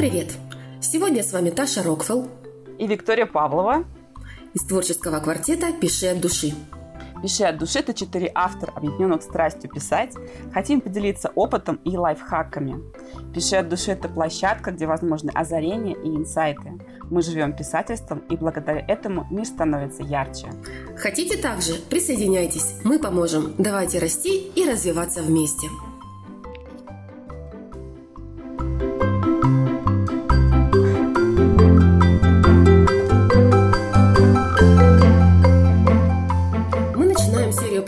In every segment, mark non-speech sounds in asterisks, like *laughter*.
привет! Сегодня с вами Таша Рокфелл и Виктория Павлова из творческого квартета «Пиши от души». «Пиши от души» — это четыре автора, объединенных страстью писать. Хотим поделиться опытом и лайфхаками. «Пиши от души» — это площадка, где возможны озарения и инсайты. Мы живем писательством, и благодаря этому мир становится ярче. Хотите также? Присоединяйтесь, мы поможем. Давайте расти и развиваться вместе.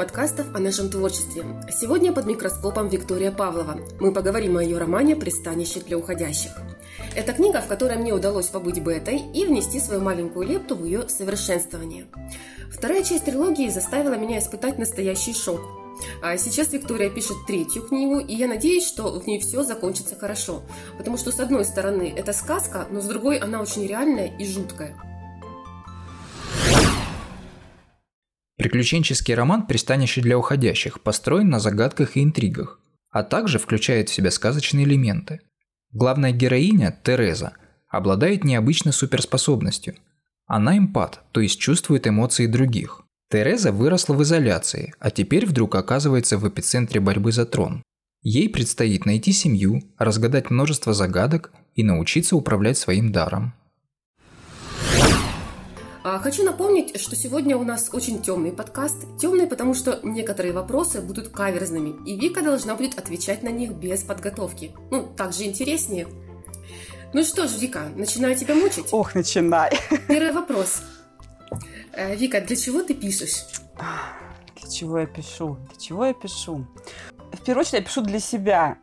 Подкастов о нашем творчестве. Сегодня под микроскопом Виктория Павлова. Мы поговорим о ее романе «Пристанище для уходящих». Это книга, в которой мне удалось побыть бетой и внести свою маленькую лепту в ее совершенствование. Вторая часть трилогии заставила меня испытать настоящий шок. А сейчас Виктория пишет третью книгу, и я надеюсь, что в ней все закончится хорошо. Потому что, с одной стороны, это сказка, но с другой она очень реальная и жуткая. Приключенческий роман «Пристанище для уходящих» построен на загадках и интригах, а также включает в себя сказочные элементы. Главная героиня, Тереза, обладает необычной суперспособностью. Она эмпат, то есть чувствует эмоции других. Тереза выросла в изоляции, а теперь вдруг оказывается в эпицентре борьбы за трон. Ей предстоит найти семью, разгадать множество загадок и научиться управлять своим даром. А, хочу напомнить, что сегодня у нас очень темный подкаст. Темный, потому что некоторые вопросы будут каверзными, и Вика должна будет отвечать на них без подготовки. Ну, так же интереснее. Ну что ж, Вика, начинаю тебя мучить. Ох, начинай. Первый вопрос. Э, Вика, для чего ты пишешь? Для чего я пишу? Для чего я пишу? В первую очередь я пишу для себя,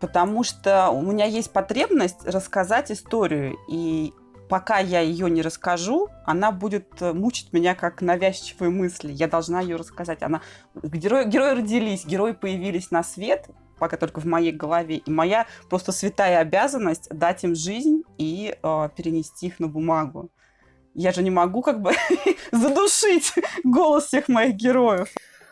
потому что у меня есть потребность рассказать историю. И пока я ее не расскажу, она будет э, мучить меня как навязчивые мысли. Я должна ее рассказать. Она... Герои, герои родились, герои появились на свет, пока только в моей голове. И моя просто святая обязанность дать им жизнь и э, перенести их на бумагу. Я же не могу как бы *laughs* задушить голос всех моих героев.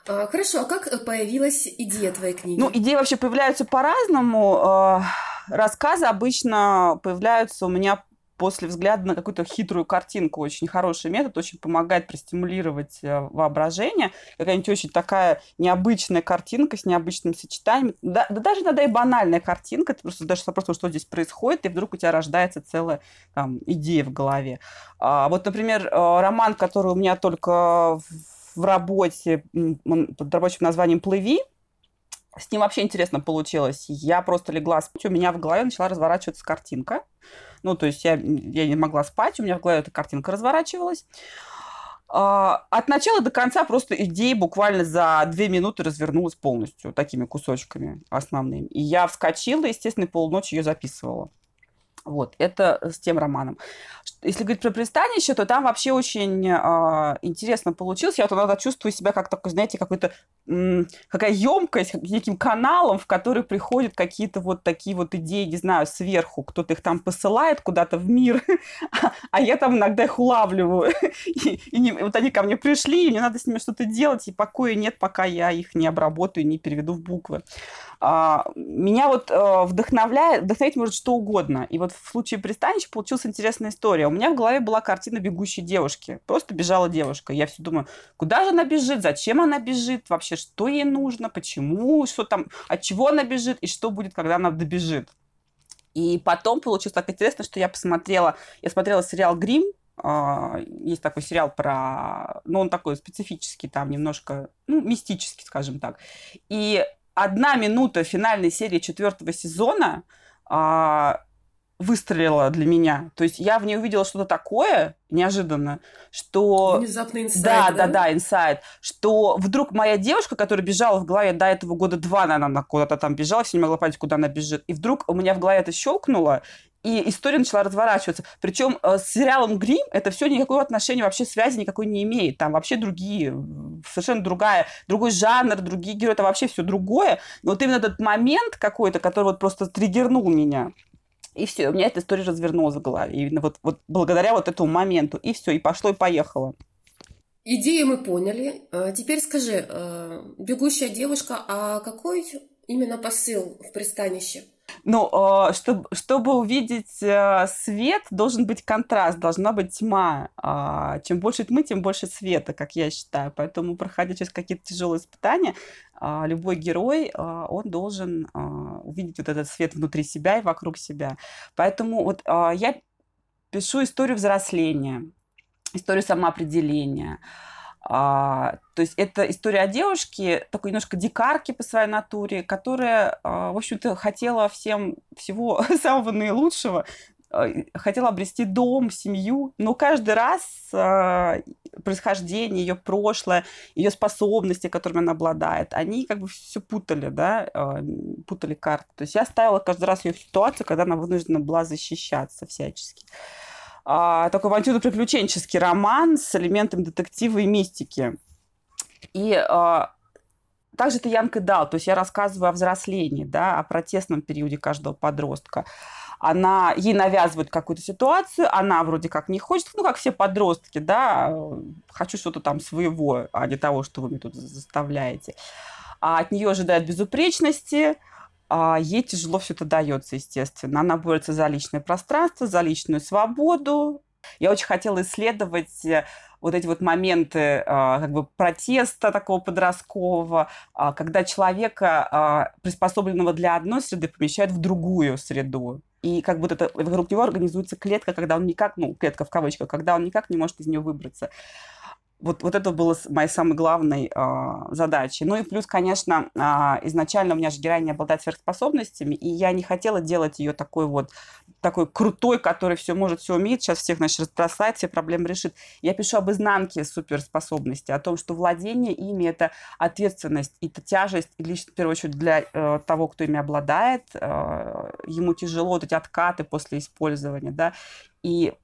А, хорошо, а как появилась идея твоей книги? Ну, идеи вообще появляются по-разному. А, рассказы обычно появляются у меня после взгляда на какую-то хитрую картинку очень хороший метод, очень помогает простимулировать э, воображение. Какая-нибудь очень такая необычная картинка с необычным сочетанием. Да, да даже иногда и банальная картинка, ты просто даже вопрос, что здесь происходит, и вдруг у тебя рождается целая там, идея в голове. А, вот, например, э, роман, который у меня только в работе под рабочим названием «Плыви», с ним вообще интересно получилось. Я просто легла спать, у меня в голове начала разворачиваться картинка. Ну, то есть я, я не могла спать, у меня в голове эта картинка разворачивалась. А, от начала до конца просто идея буквально за две минуты развернулась полностью, такими кусочками основными. И я вскочила, естественно, полночи ее записывала. Вот, это с тем романом. Если говорить про пристанище, то там вообще очень э, интересно получилось. Я вот иногда чувствую себя как такой, знаете, какой-то какая емкость, неким каналом, в который приходят какие-то вот такие вот идеи, не знаю, сверху. Кто-то их там посылает куда-то в мир, *laughs* а я там иногда их улавливаю. и, и не, вот они ко мне пришли, и мне надо с ними что-то делать, и покоя нет, пока я их не обработаю, не переведу в буквы. А, меня вот э, вдохновляет, вдохновить может что угодно. И вот в случае пристанища получилась интересная история. У меня в голове была картина бегущей девушки. Просто бежала девушка. Я все думаю, куда же она бежит, зачем она бежит, вообще что ей нужно, почему, что там, от чего она бежит и что будет, когда она добежит. И потом получилось так интересно, что я посмотрела, я смотрела сериал «Грим», а, есть такой сериал про... Ну, он такой специфический, там немножко, ну, мистический, скажем так. И одна минута финальной серии четвертого сезона а, выстрелила для меня. То есть я в ней увидела что-то такое неожиданно, что... Внезапный инсайт, да? Да, да, да, инсайт. Что вдруг моя девушка, которая бежала в голове до этого года два, наверное, куда-то там бежала, все не могла понять, куда она бежит. И вдруг у меня в голове это щелкнуло, и история начала разворачиваться. Причем э, с сериалом Грим это все никакого отношения, вообще связи никакой не имеет. Там вообще другие, совершенно другая, другой жанр, другие герои, это вообще все другое. Но вот именно этот момент какой-то, который вот просто триггернул меня, и все, у меня эта история развернулась в голове. Именно вот, вот благодаря вот этому моменту. И все, и пошло, и поехало. Идею мы поняли. А теперь скажи, э, бегущая девушка, а какой именно посыл в пристанище? Ну, чтобы, чтобы увидеть э, свет, должен быть контраст, должна быть тьма. А, чем больше тьмы, тем больше света, как я считаю. Поэтому, проходя через какие-то тяжелые испытания, а, любой герой, а, он должен увидеть вот этот свет внутри себя и вокруг себя. Поэтому вот я пишу историю взросления, историю самоопределения, а, то есть это история о девушке, такой немножко дикарки по своей натуре, которая, а, в общем-то, хотела всем всего *laughs* самого наилучшего, а, хотела обрести дом, семью, но каждый раз а, происхождение, ее прошлое, ее способности, которыми она обладает, они как бы все путали, да, а, путали карты. То есть я ставила каждый раз ее в ситуацию, когда она вынуждена была защищаться всячески а, такой авантюрно-приключенческий роман с элементами детектива и мистики. И а, также это Янка Дал, то есть я рассказываю о взрослении, да, о протестном периоде каждого подростка. Она, ей навязывают какую-то ситуацию, она вроде как не хочет, ну, как все подростки, да, хочу что-то там своего, а не того, что вы мне тут заставляете. А от нее ожидают безупречности, а, ей тяжело все это дается, естественно. Она борется за личное пространство, за личную свободу. Я очень хотела исследовать э, вот эти вот моменты а, как бы протеста такого подросткового, а, когда человека, приспособленного для одной среды, помещают в другую среду. И как будто это, вокруг него организуется клетка, когда он никак, ну, клетка в кавычках, когда он никак не может из нее выбраться. Вот, вот это было моей самой главной э, задачей. Ну и плюс, конечно, э, изначально у меня же героиня обладает сверхспособностями, и я не хотела делать ее такой вот такой крутой, который все может, все умеет, сейчас всех, значит, распростать, все проблемы решит. Я пишу об изнанке суперспособности, о том, что владение ими – это ответственность, это тяжесть, и лишь, в первую очередь, для э, того, кто ими обладает. Э, ему тяжело вот эти откаты после использования, да, и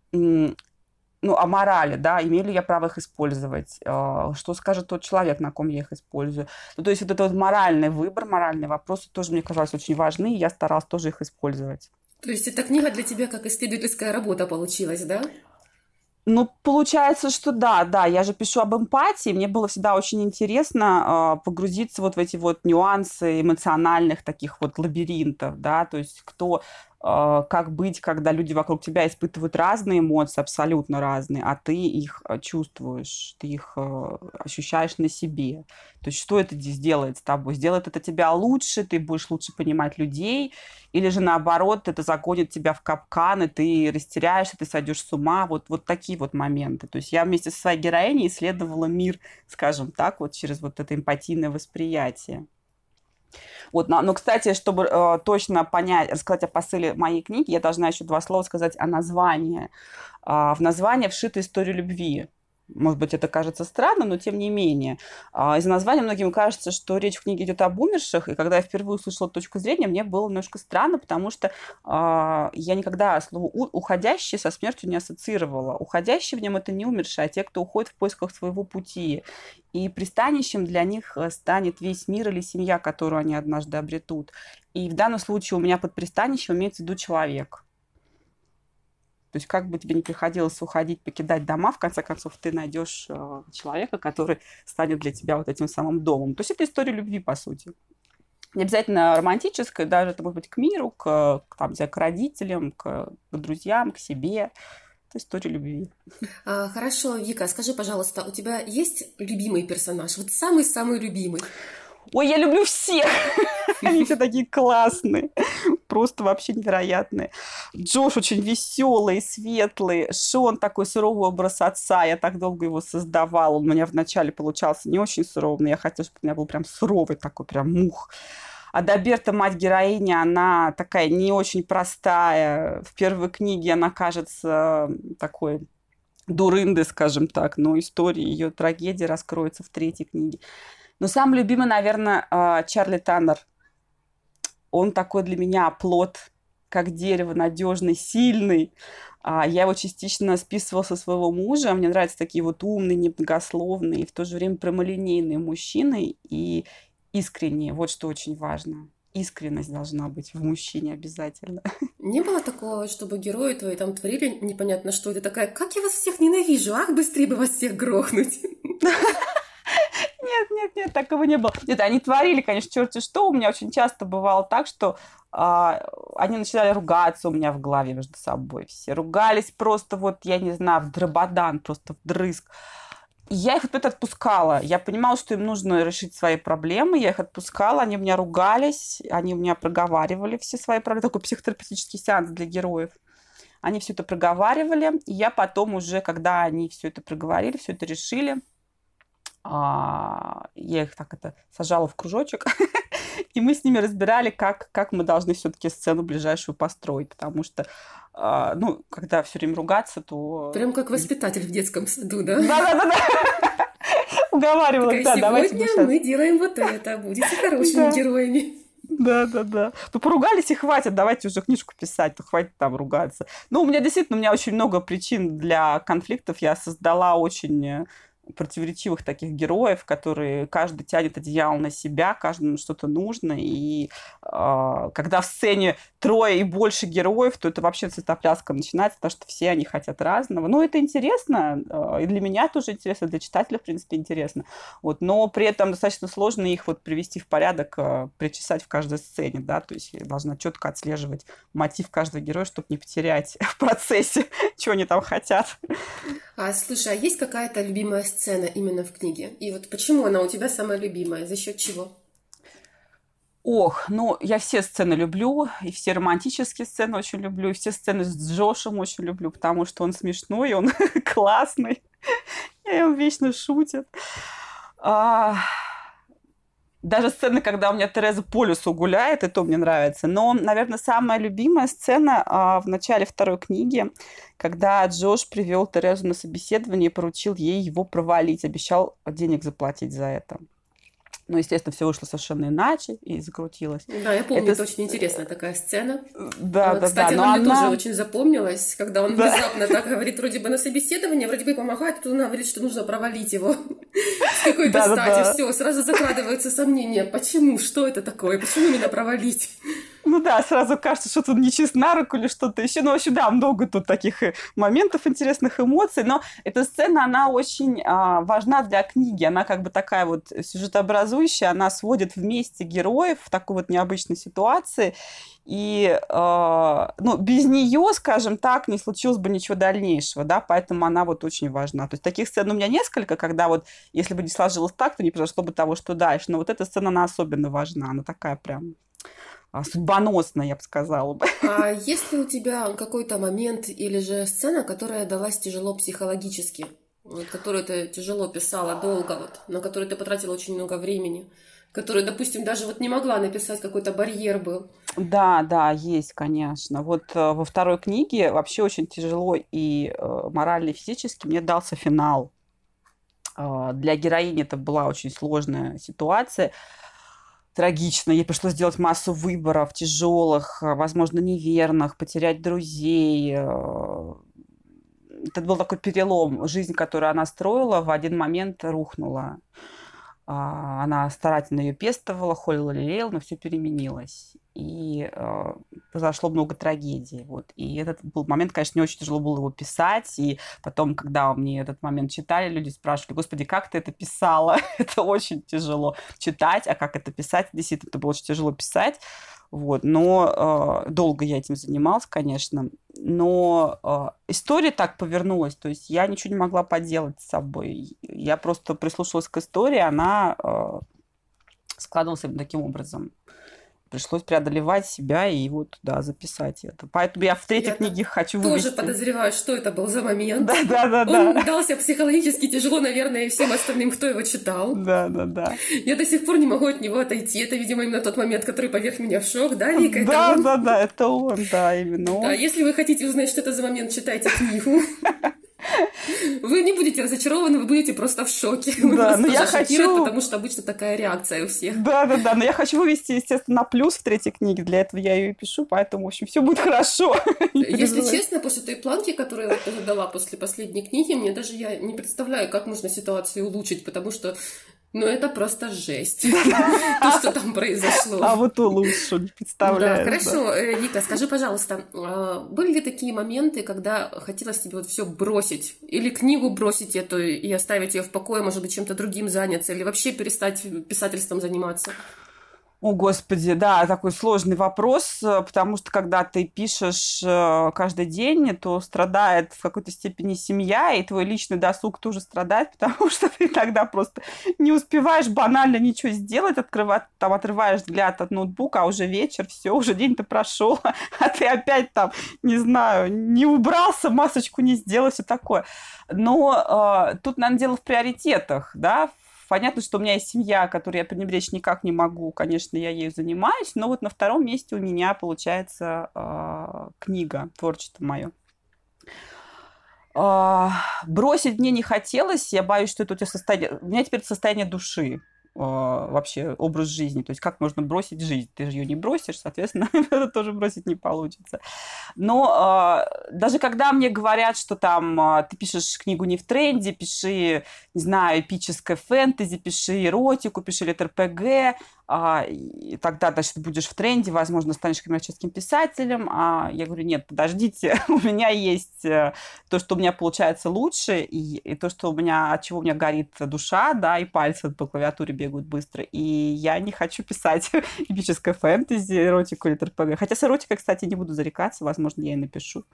ну, о морали, да, имею ли я право их использовать, а, что скажет тот человек, на ком я их использую. Ну, то есть вот этот вот моральный выбор, моральные вопросы тоже мне казались очень важны, и я старалась тоже их использовать. То есть эта книга для тебя как исследовательская работа получилась, да? Ну, получается, что да, да, я же пишу об эмпатии, мне было всегда очень интересно э, погрузиться вот в эти вот нюансы эмоциональных таких вот лабиринтов, да, то есть кто как быть, когда люди вокруг тебя испытывают разные эмоции, абсолютно разные, а ты их а, чувствуешь, ты их а, ощущаешь на себе. То есть что это сделает с тобой? Сделает это тебя лучше, ты будешь лучше понимать людей, или же наоборот, это загонит тебя в капкан, и ты растеряешься, ты сойдешь с ума. Вот, вот такие вот моменты. То есть я вместе со своей героиней исследовала мир, скажем так, вот через вот это эмпатийное восприятие. Вот, но, но, кстати, чтобы э, точно понять, рассказать о посыле моей книги, я должна еще два слова сказать о названии. Э, в название вшита история любви. Может быть, это кажется странным, но тем не менее. А, из названия многим кажется, что речь в книге идет об умерших, и когда я впервые услышала точку зрения, мне было немножко странно, потому что а, я никогда слово «уходящий» со смертью не ассоциировала. Уходящий в нем это не умерший, а те, кто уходит в поисках своего пути. И пристанищем для них э, станет весь мир или семья, которую они однажды обретут. И в данном случае у меня под пристанищем имеется в виду человек – то есть как бы тебе не приходилось уходить, покидать дома, в конце концов ты найдешь э, человека, который станет для тебя вот этим самым домом. То есть это история любви, по сути. Не обязательно романтическая, даже это может быть к миру, к, к, там, к родителям, к, к друзьям, к себе. Это история любви. А, хорошо, Вика, скажи, пожалуйста, у тебя есть любимый персонаж? Вот самый-самый любимый. Ой, я люблю всех. *laughs* Они все такие классные. Просто вообще невероятные. Джош очень веселый, светлый. Шон такой суровый образ отца. Я так долго его создавала. Он у меня вначале получался не очень суровый, я хотела, чтобы у меня был прям суровый такой, прям мух. А Адаберта, мать героини, она такая не очень простая. В первой книге она кажется такой дурынды, скажем так, но история ее трагедии раскроется в третьей книге. Но самый любимый, наверное, а, Чарли Таннер. Он такой для меня плод, как дерево, надежный, сильный. А, я его частично списывала со своего мужа. Мне нравятся такие вот умные, немногословные, и в то же время прямолинейные мужчины и искренние. Вот что очень важно искренность должна быть в мужчине обязательно. *laughs* Не было такого, чтобы герои твои там творили непонятно что, это такая, как я вас всех ненавижу, ах, быстрее бы вас всех грохнуть. *laughs* Нет, нет, нет, такого не было. Нет, они творили, конечно, черти что. У меня очень часто бывало так, что а, они начинали ругаться у меня в голове между собой. Все ругались просто вот, я не знаю, в дрободан, просто в дрызг. Я их опять отпускала. Я понимала, что им нужно решить свои проблемы. Я их отпускала, они у меня ругались, они у меня проговаривали все свои проблемы. Такой психотерапевтический сеанс для героев. Они все это проговаривали. И я потом уже, когда они все это проговорили, все это решили, я их так это сажала в кружочек, *laughs* и мы с ними разбирали, как, как мы должны все-таки сцену ближайшую построить, потому что, а, ну, когда все время ругаться, то... Прям как воспитатель в детском саду, да? Да-да-да. *laughs* Уговаривала, да, давайте Сегодня мы делаем вот это, будете хорошими героями. Да, да, да. Ну, поругались и хватит, давайте уже книжку писать, то хватит там ругаться. Ну, у меня действительно, у меня очень много причин для конфликтов. Я создала очень противоречивых таких героев, которые каждый тянет одеяло на себя, каждому что-то нужно. И э, когда в сцене трое и больше героев, то это вообще цветопляска начинается, потому что все они хотят разного. Но это интересно, э, и для меня тоже интересно, для читателя, в принципе, интересно. Вот, но при этом достаточно сложно их вот привести в порядок, э, причесать в каждой сцене, да, то есть я должна четко отслеживать мотив каждого героя, чтобы не потерять *laughs* в процессе, что они там хотят. А, слушай, а есть какая-то любимая сцена именно в книге? И вот почему она у тебя самая любимая? За счет чего? Ох, ну, я все сцены люблю, и все романтические сцены очень люблю, и все сцены с Джошем очень люблю, потому что он смешной, он *laughs* классный, и он вечно шутит. А, даже сцены, когда у меня Тереза по лесу гуляет, это мне нравится. Но, наверное, самая любимая сцена а, в начале второй книги, когда Джош привел Терезу на собеседование и поручил ей его провалить, обещал денег заплатить за это. Но, естественно, все вышло совершенно иначе и закрутилось. Да, я помню, это, это очень интересная такая сцена. Да, да, Кстати, да. она мне она... тоже очень запомнилась, когда он да. внезапно так говорит, вроде бы на собеседование, вроде бы помогает, а тут он говорит, что нужно провалить его с какой-то стати. Все, сразу закрадываются сомнения. Почему? Что это такое? Почему именно провалить? Ну да, сразу кажется, что тут нечист на руку или что-то еще. Ну, вообще, да, много тут таких э, моментов, интересных эмоций. Но эта сцена, она очень а, важна для книги. Она как бы такая вот сюжетообразующая. Она сводит вместе героев в такой вот необычной ситуации. И э, ну, без нее, скажем так, не случилось бы ничего дальнейшего, да, поэтому она вот очень важна. То есть таких сцен у меня несколько, когда вот, если бы не сложилось так, то не произошло бы того, что дальше. Но вот эта сцена, она особенно важна, она такая прям судьбоносно, я бы сказала бы. А есть ли у тебя какой-то момент или же сцена, которая далась тяжело психологически? Вот, которую ты тяжело писала долго, вот, на которую ты потратила очень много времени, которую, допустим, даже вот не могла написать, какой-то барьер был. Да, да, есть, конечно. Вот э, во второй книге вообще очень тяжело и э, морально, и физически мне дался финал. Э, для героини это была очень сложная ситуация трагично. Ей пришлось сделать массу выборов тяжелых, э, возможно, неверных, потерять друзей. Э, это был такой перелом. Жизнь, которую она строила, в один момент рухнула. А, она старательно ее пестовала, холила, лелеяла, но все переменилось. И э, произошло много трагедий. Вот. И этот был момент, конечно, не очень тяжело было его писать. И потом, когда мне этот момент читали, люди спрашивали, господи, как ты это писала? *laughs* это очень тяжело читать, а как это писать? Действительно, это было очень тяжело писать. Вот. Но э, долго я этим занималась, конечно. Но э, история так повернулась. То есть я ничего не могла поделать с собой. Я просто прислушалась к истории, она э, складывалась таким образом пришлось преодолевать себя и вот, да, записать это. Поэтому я в третьей я книге хочу тоже вывести. Тоже подозреваю, что это был за момент. Да, да, да. Он да. дался психологически тяжело, наверное, и всем остальным, кто его читал. Да, да, да. Я до сих пор не могу от него отойти. Это, видимо, именно тот момент, который поверх меня в шок, да, Вика? Да, да, да, это он, да, именно он. Да, если вы хотите узнать, что это за момент, читайте книгу. *laughs* Вы не будете разочарованы, вы будете просто в шоке. Да, но я хочу... Потому что обычно такая реакция у всех. Да, да, да, но я хочу вывести, естественно, на плюс в третьей книге. Для этого я ее и пишу, поэтому, в общем, все будет хорошо. *laughs* Если честно, после той планки, которую я задала после последней книги, мне даже я не представляю, как можно ситуацию улучшить, потому что Ну, это просто жесть, *laughs* то, что там произошло. А вот лучше, не представляю. Да, хорошо. Э, Вика, скажи, пожалуйста, а, были ли такие моменты, когда хотелось тебе вот все бросить? Или книгу бросить эту и оставить ее в покое, может быть, чем-то другим заняться? Или вообще перестать писательством заниматься? О, Господи, да, такой сложный вопрос, э, потому что когда ты пишешь э, каждый день, то страдает в какой-то степени семья, и твой личный досуг тоже страдает, *laughs* потому что ты тогда просто не успеваешь банально ничего сделать, открывать, там, отрываешь взгляд от ноутбука, а уже вечер, все, уже день-то прошел, *laughs* а ты опять там, не знаю, не убрался, масочку не сделал, все такое. Но э, тут, наверное, дело в приоритетах, да, Понятно, что у меня есть семья, которую я пренебречь никак не могу. Конечно, я ею занимаюсь. Но вот на втором месте у меня получается э, книга, творчество мое. Э, бросить мне не хотелось. Я боюсь, что это у тебя состояние... У меня теперь состояние души. А, вообще образ жизни. То есть как можно бросить жизнь? Ты же ее не бросишь, соответственно, *laughs* это тоже бросить не получится. Но э, даже когда мне говорят, что там э, ты пишешь книгу не в тренде, пиши, не знаю, эпическое фэнтези, пиши эротику, пиши литр-ПГ, а, и тогда, значит, будешь в тренде, возможно, станешь коммерческим писателем. А я говорю, нет, подождите, *laughs* у меня есть э, то, что у меня получается лучше, и, и то, что у меня, от чего у меня горит душа, да, и пальцы по клавиатуре бегают быстро. И я не хочу писать *laughs* эпическое фэнтези, эротику или ТРПГ. Хотя с эротикой, кстати, не буду зарекаться, возможно, я и напишу.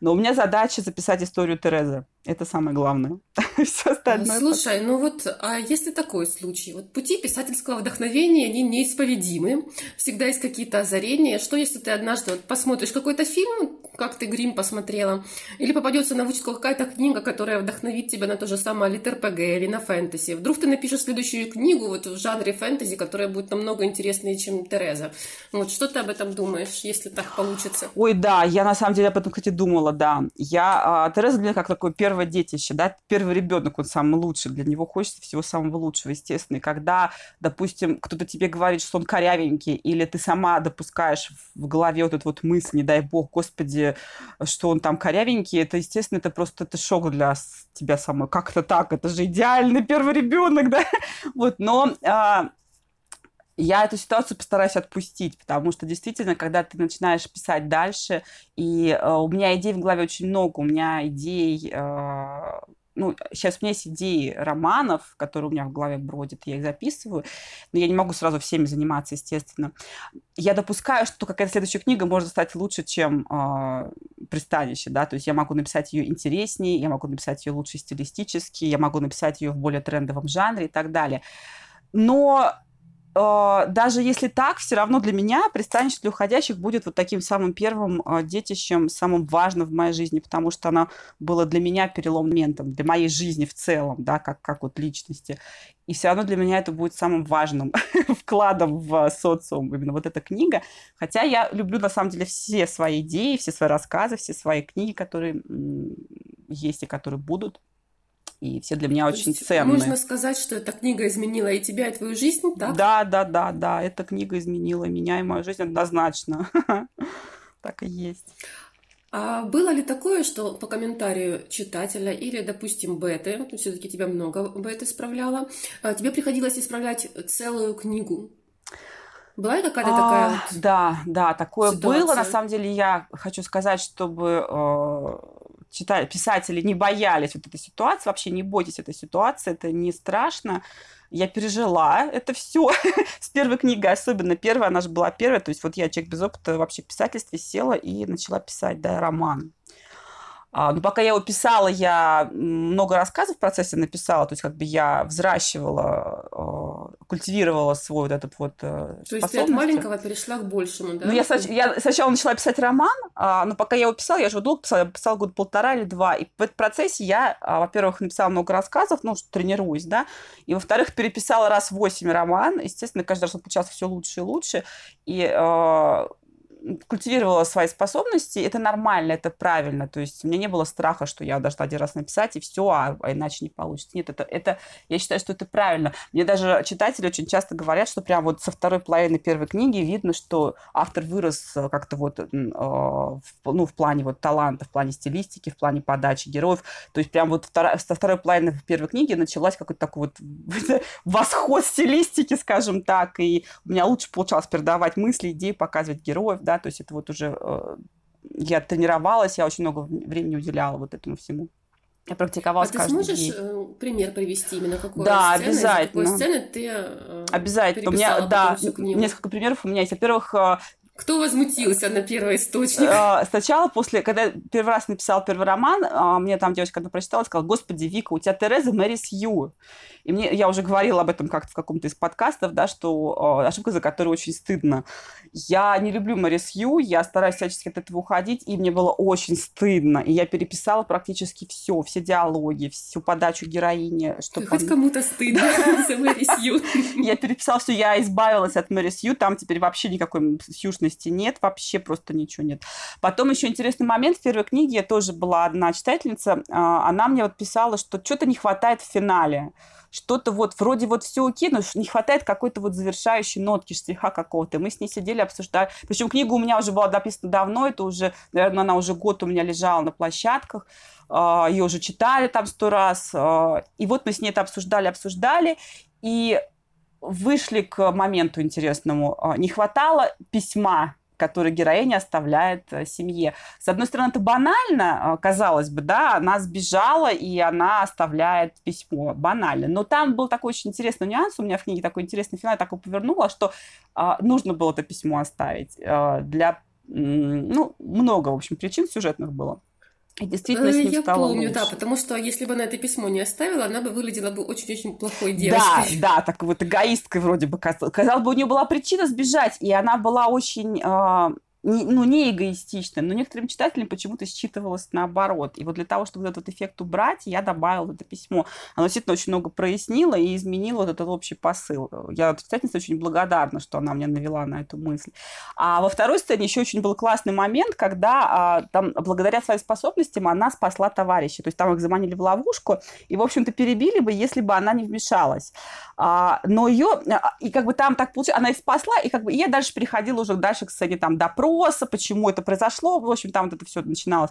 Но у меня задача записать историю Терезы. Это самое главное. *laughs* Все остальное. Слушай, ну вот, а если такой случай? Вот пути писательского вдохновения, они неисповедимы. Всегда есть какие-то озарения. Что, если ты однажды вот посмотришь какой-то фильм, как ты «Грим» посмотрела, или попадется на вычетку какая-то книга, которая вдохновит тебя на то же самое литр-ПГ или на фэнтези. Вдруг ты напишешь следующую книгу вот в жанре фэнтези, которая будет намного интереснее, чем Тереза. Вот что ты об этом думаешь, если так получится? Ой, да, я на самом деле об этом, кстати, думала, да. Я, а, Тереза для меня как такое первое детище, да, первый ребенок, он самый лучший, для него хочется всего самого лучшего, естественно. И когда, допустим, кто-то тебе говорит, что он корявенький, или ты сама допускаешь в голове вот эту вот мысль, не дай бог, господи, что он там корявенький, это, естественно, это просто это шок для тебя самой. Как это так? Это же идеальный первый ребенок, *laughs* да? Вот, но а, я эту ситуацию постараюсь отпустить, потому что действительно, когда ты начинаешь писать дальше, и э, у меня идей в голове очень много, у меня идей э, ну, сейчас у меня есть идеи романов, которые у меня в голове бродят, я их записываю, но я не могу сразу всеми заниматься, естественно. Я допускаю, что какая-то следующая книга может стать лучше, чем э, пристанище, да, то есть я могу написать ее интереснее, я могу написать ее лучше стилистически, я могу написать ее в более трендовом жанре и так далее. Но а, даже если так, все равно для меня пристанище для уходящих будет вот таким самым первым а, детищем, самым важным в моей жизни, потому что она была для меня переломным моментом, для моей жизни в целом, да, как, как вот личности. И все равно для меня это будет самым важным *laughs* вкладом в социум, именно вот эта книга. Хотя я люблю, на самом деле, все свои идеи, все свои рассказы, все свои книги, которые есть и которые будут и все для меня То очень ценные. Можно сказать, что эта книга изменила и тебя, и твою жизнь, так? Да, да, да, да. Эта книга изменила меня и мою жизнь однозначно. *laughs* Так и есть. А было ли такое, что по комментарию читателя или, допустим, беты, все-таки тебя много беты исправляла, тебе приходилось исправлять целую книгу? Была какая-то а, такая вот Да, да, такое ситуация? было. На самом деле я хочу сказать, чтобы э, читали, писатели не боялись вот этой ситуации, вообще не бойтесь этой ситуации, это не страшно. Я пережила это все *laughs* с первой книгой, особенно первая, она же была первая, то есть вот я, человек без опыта вообще в писательстве, села и начала писать, да, роман. А, но ну, пока я его писала, я много рассказов в процессе написала, то есть как бы я взращивала, а, культивировала свой вот этот вот э, То есть ты от маленького перешла к большему, да? Ну, я, я сначала начала писать роман, а, но пока я его писала, я же долго писала, я писала год полтора или два, и в этом процессе я, во-первых, написала много рассказов, ну, что тренируюсь, да, и, во-вторых, переписала раз восемь роман, естественно, каждый раз он получался все лучше и лучше, и культивировала свои способности, это нормально, это правильно. То есть у меня не было страха, что я должна один раз написать, и все, а, а иначе не получится. Нет, это, это, я считаю, что это правильно. Мне даже читатели очень часто говорят, что прям вот со второй половины первой книги видно, что автор вырос э, как-то вот, э, в, ну, в плане вот таланта, в плане стилистики, в плане подачи героев. То есть прям вот вторая, со второй половины первой книги началась какой-то такой вот *laughs* восход стилистики, скажем так, и у меня лучше получалось передавать мысли, идеи, показывать героев, да, то есть это вот уже э, я тренировалась, я очень много времени уделяла вот этому всему. Я практиковалась а ты каждый сможешь день. э, пример привести именно какой Да, сцены, обязательно. какой сцены ты э, Обязательно. У меня, да, несколько примеров у меня есть. Во-первых, э, Кто возмутился на первоисточник? э, сначала, после, когда я первый раз написала первый роман, э, мне там девочка одна прочитала сказала, господи, Вика, у тебя Тереза Мэри Сью. И мне, я уже говорила об этом как-то в каком-то из подкастов, да, что э, ошибка, за которую очень стыдно. Я не люблю Мэри Сью, я стараюсь всячески от этого уходить, и мне было очень стыдно. И я переписала практически все, все диалоги, всю подачу героини. Чтобы Хоть кому-то стыдно за Мэри Сью. Я переписала все, я избавилась от Мэри Сью, там теперь вообще никакой сьюшности нет, вообще просто ничего нет. Потом еще интересный момент, в первой книге тоже была одна читательница, а, она мне вот писала, что что-то не хватает в финале, что-то вот вроде вот все окей, но не хватает какой-то вот завершающей нотки, штриха какого-то. Мы с ней сидели, обсуждали. Причем книга у меня уже была написана давно, это уже, наверное, она уже год у меня лежала на площадках, а, ее уже читали там сто раз. а, И вот мы с ней это обсуждали, обсуждали, и вышли к моменту интересному. А, Не хватало письма который героиня оставляет э, семье. С одной стороны, это банально, э, казалось бы, да, она сбежала, и она оставляет письмо. Банально. Но там был такой очень интересный нюанс, у меня в книге такой интересный финал, я так его повернула, что а, нужно было это письмо оставить а, для, ну, много, в общем, причин сюжетных было. И действительно, с Э, ним Я стало помню, да, лучше. потому что если бы она это письмо не оставила, она бы выглядела бы очень-очень плохой Да, девочкой. *laughs* да, так вот эгоисткой вроде бы казалось. Бы, у нее была причина сбежать, и она была очень, а, ну, не эгоистичной, но некоторым читателям почему-то считывалось наоборот. И вот для того, чтобы этот эффект убрать, я добавила это письмо. Оно действительно очень много прояснило и изменило вот этот общий посыл. Я читательнице очень благодарна, что она меня навела на эту мысль. А во второй сцене еще очень был классный момент, когда а, там, благодаря своим способностям она спасла товарища. То есть там их заманили в ловушку, и, в общем-то, перебили бы, если бы она не вмешалась. А, но ее, и как бы там так получилось, она их спасла, и как бы и я дальше переходила уже дальше к сцене там допроса, почему это произошло, в общем, там вот это все начиналось.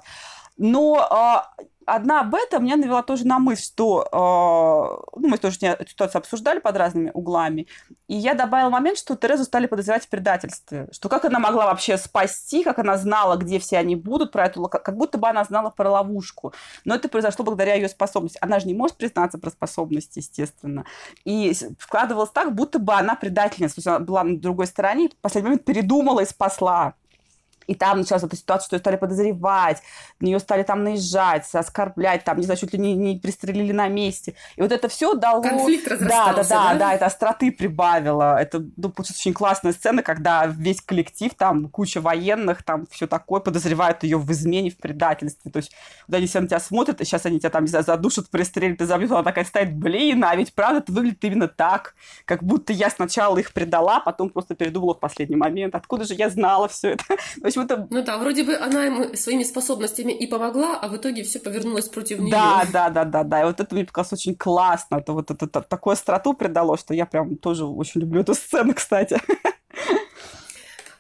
Но а, одна бета меня навела тоже на мысль, что а, ну, мы тоже эту ситуацию обсуждали под разными углами, и я добавила момент, что Терезу стали подозревать в предательстве, что как она могла вообще спасти, как она знала, где все они будут, про эту, как будто бы она знала про ловушку. Но это произошло благодаря ее способности. Она же не может признаться про способности, естественно. И складывалось так, будто бы она предательница. То есть она была на другой стороне, в последний момент передумала и спасла. И там началась эта ситуация, что ее стали подозревать, на нее стали там наезжать, оскорблять, там, не знаю, чуть ли не, не пристрелили на месте. И вот это все дало... Конфликт Да, да, да, да? да, это остроты прибавило. Это, ну, получилась очень классная сцена, когда весь коллектив, там, куча военных, там, все такое, подозревают ее в измене, в предательстве. То есть, вот они все на тебя смотрят, и сейчас они тебя там, не знаю, задушат, пристрелят и забьют, она такая стоит, блин, а ведь правда это выглядит именно так, как будто я сначала их предала, потом просто передумала в последний момент. Откуда же я знала все это? *laughs* Это Ну да, вроде бы она ему своими способностями и помогла, а в итоге все повернулось против нее. Да, да, да, да, да. И вот это мне показалось очень классно. Это вот это, это такую остроту придало, что я прям тоже очень люблю эту сцену, *laughs* кстати.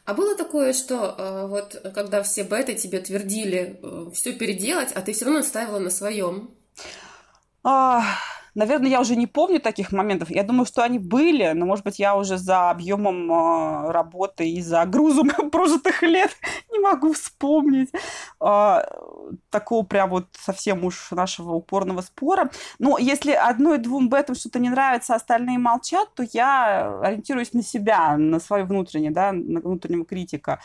А было такое, что э, вот когда все беты тебе твердили все переделать, а ты все равно ставила на своем. А, Наверное, я уже не помню таких моментов. Я думаю, что они были, но, может быть, я уже за объемом э, работы и за грузом *laughs* прожитых лет *laughs* не могу вспомнить а, такого прям вот совсем уж нашего упорного спора. Но если одной двум бетам что-то не нравится, а остальные молчат, то я ориентируюсь на себя, на свое внутреннее, да, на внутреннего критика.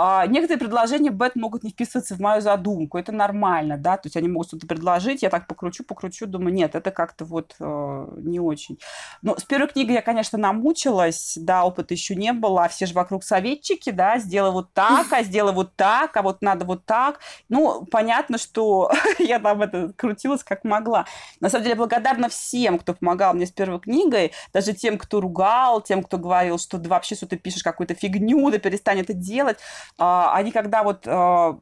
А, Некоторые предложения бет могут не вписываться в мою задумку, это нормально, да, то есть они могут что-то предложить, я так покручу, покручу, думаю, нет, это как-то вот э, не очень. Но с первой книгой я, конечно, намучилась, да, опыта еще не было, а все же вокруг советчики, да, сделай вот так, а сделай вот так, а вот надо вот так. Ну, понятно, что *laughs* я там это крутилась как могла. На самом деле, благодарна всем, кто помогал мне с первой книгой, даже тем, кто ругал, тем, кто говорил, что да вообще, что ты пишешь какую-то фигню, да перестань это делать. А, они когда вот а,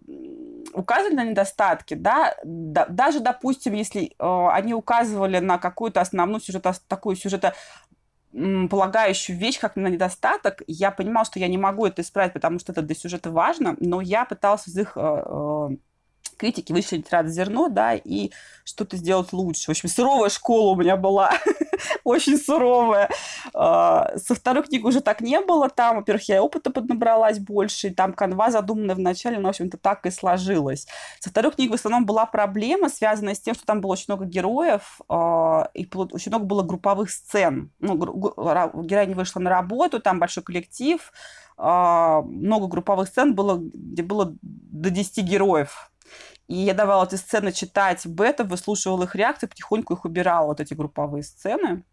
указывали на недостатки, да, да даже, допустим, если э, они указывали на какую-то основную сюжет, такую сюжета полагающую вещь как на недостаток, я понимала, что я не могу это исправить, потому что это для сюжета важно, но я пыталась из их критики вычленить ряд зерно, да, и что-то сделать лучше. В общем, суровая школа у меня была, *laughs* очень суровая. А, со второй книгой уже так не было. Там, во-первых, я опыта поднабралась больше, и там канва задуманная вначале, но, в общем-то, так и сложилось. Со второй книгой в основном была проблема, связанная с тем, что там было очень много героев, а, и очень много было групповых сцен. Ну, героиня вышла на работу, там большой коллектив, а, много групповых сцен было, где было до 10 героев и я давала эти сцены читать бета, выслушивала их реакции, потихоньку их убирала, вот эти групповые сцены.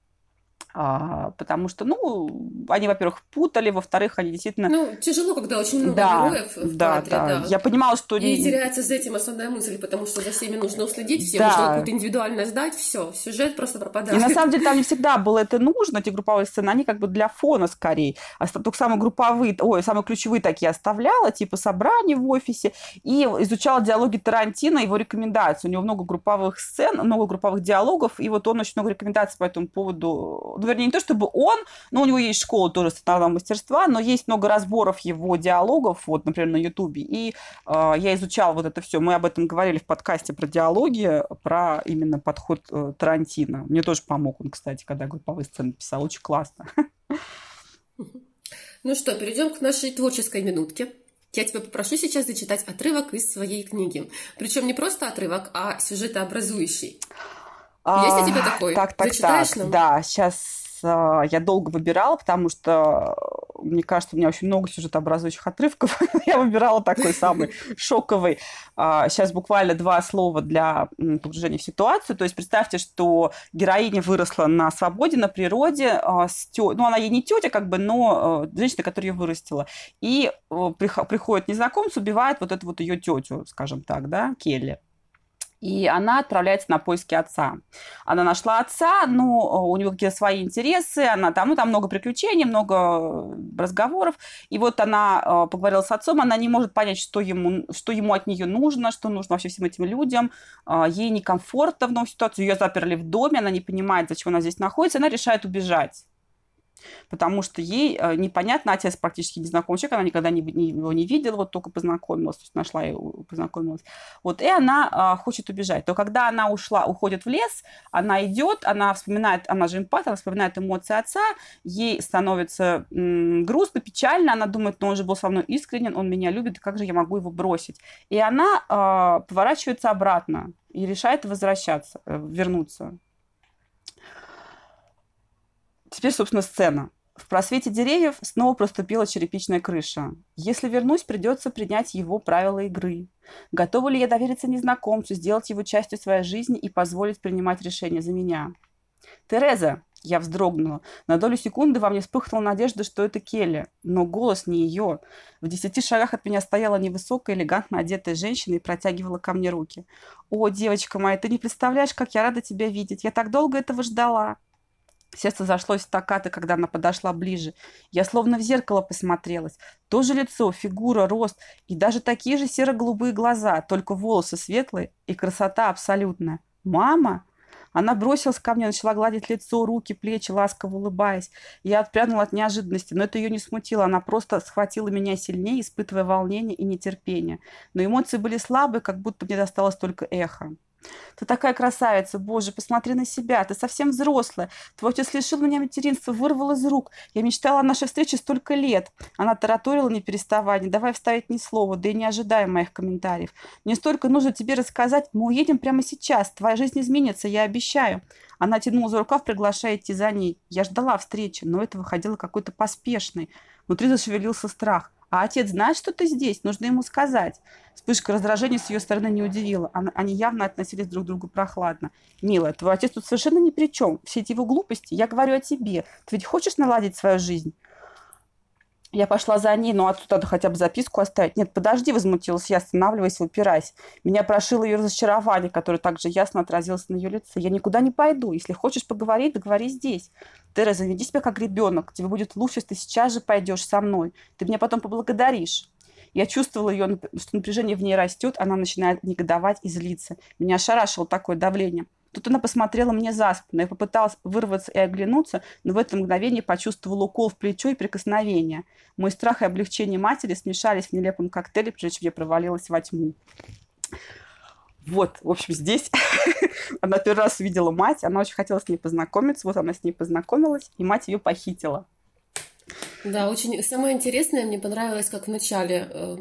А, потому что, ну, они, во-первых, путали, во-вторых, они действительно... Ну, тяжело, когда очень много да, героев в да, кадре, да. да. Я понимала, что... И теряется за этим основная мысль, потому что за всеми нужно уследить, всем да. нужно какую-то индивидуальность дать, все, сюжет просто пропадает. И на самом деле там не всегда было это нужно, эти групповые сцены, они как бы для фона скорее. А только самые групповые, ой, самые ключевые такие оставляла, типа собрания в офисе, и изучала диалоги Тарантино, его рекомендации. У него много групповых сцен, много групповых диалогов, и вот он очень много рекомендаций по этому поводу, вернее, не то чтобы он, но у него есть школа тоже сценарного мастерства, но есть много разборов его диалогов, вот, например, на Ютубе. И э, я изучала вот это все. Мы об этом говорили в подкасте про диалоги, про именно подход э, Тарантино. Мне тоже помог он, кстати, когда групповые сцены писал. Очень классно. Ну что, перейдем к нашей творческой минутке. Я тебя попрошу сейчас зачитать отрывок из своей книги. Причем не просто отрывок, а сюжетообразующий. Есть у тебя такой? Так, так, Зачитаешь так. нам? Да, сейчас а, я долго выбирала, потому что, мне кажется, у меня очень много сюжетообразующих отрывков. *laughs* я выбирала такой самый *laughs* шоковый. Сейчас а, буквально два слова для погружения в ситуацию. То есть представьте, что героиня выросла на свободе, на природе. А, ну, она ей не тетя, как бы, но женщина, которая ее вырастила. И приходит незнакомец, убивает вот эту вот ее тетю, скажем так, да, Келли и она отправляется на поиски отца. Она нашла отца, но у него какие-то свои интересы, она там, ну, там много приключений, много разговоров, и вот она э, поговорила с отцом, она не может понять, что ему, что ему от нее нужно, что нужно вообще всем этим людям, э, ей некомфортно в новой ситуации, ее заперли в доме, она не понимает, зачем она здесь находится, она решает убежать потому что ей э, непонятно, отец практически незнакомый человек, она никогда не, не, его не видела, вот только познакомилась, то есть нашла и познакомилась. Вот, и она а, хочет убежать. То когда она ушла, уходит в лес, она идет, она вспоминает, она же эмпат, она вспоминает эмоции отца, ей становится м, грустно, печально, она думает, ну он же был со мной искренен, он меня любит, как же я могу его бросить? И она а, поворачивается обратно и решает возвращаться, э, вернуться Теперь, собственно, сцена. В просвете деревьев снова проступила черепичная крыша. Если вернусь, придется принять его правила игры. Готова ли я довериться незнакомцу, сделать его частью своей жизни и позволить принимать решения за меня? «Тереза!» Я вздрогнула. На долю секунды во мне вспыхнула надежда, что это Келли. Но голос не ее. В десяти шагах от меня стояла невысокая, элегантно одетая женщина и протягивала ко мне руки. «О, девочка моя, ты не представляешь, как я рада тебя видеть. Я так долго этого ждала!» Сердце зашлось стакаты, когда она подошла ближе. Я словно в зеркало посмотрелась. То же лицо, фигура, рост и даже такие же серо-голубые глаза, только волосы светлые и красота абсолютная. «Мама?» Она бросилась ко мне, начала гладить лицо, руки, плечи, ласково улыбаясь. Я отпрянула от неожиданности, но это ее не смутило. Она просто схватила меня сильнее, испытывая волнение и нетерпение. Но эмоции были слабые, как будто мне досталось только эхо. Ты такая красавица, боже, посмотри на себя, ты совсем взрослая. Твой отец лишил меня материнства, вырвал из рук. Я мечтала о нашей встрече столько лет. Она тараторила не переставая, не давая вставить ни слова, да и не ожидая моих комментариев. Мне столько нужно тебе рассказать, мы уедем прямо сейчас, твоя жизнь изменится, я обещаю. Она тянула за рукав, приглашая идти за ней. Я ждала встречи, но это выходило какой-то поспешный. Внутри зашевелился страх. А отец знает, что ты здесь, нужно ему сказать. Вспышка раздражения с ее стороны не удивила. Они явно относились друг к другу прохладно. «Милая, твой отец тут совершенно ни при чем. Все эти его глупости, я говорю о тебе. Ты ведь хочешь наладить свою жизнь?» Я пошла за ней, но отсюда надо хотя бы записку оставить. Нет, подожди, возмутилась я, останавливаясь и упираясь. Меня прошило ее разочарование, которое также ясно отразилось на ее лице. Я никуда не пойду. Если хочешь поговорить, договори здесь. Тереза, веди себя как ребенок. Тебе будет лучше, если ты сейчас же пойдешь со мной. Ты меня потом поблагодаришь. Я чувствовала ее, что напряжение в ней растет, она начинает негодовать и злиться. Меня ошарашило такое давление. Тут она посмотрела мне за спину. Я попыталась вырваться и оглянуться, но в это мгновение почувствовала укол в плечо и прикосновение. Мой страх и облегчение матери смешались в нелепом коктейле, прежде чем я провалилась во тьму. Вот, в общем, здесь *laughs* она первый раз увидела мать, она очень хотела с ней познакомиться, вот она с ней познакомилась, и мать ее похитила. Да, очень самое интересное мне понравилось, как в начале э,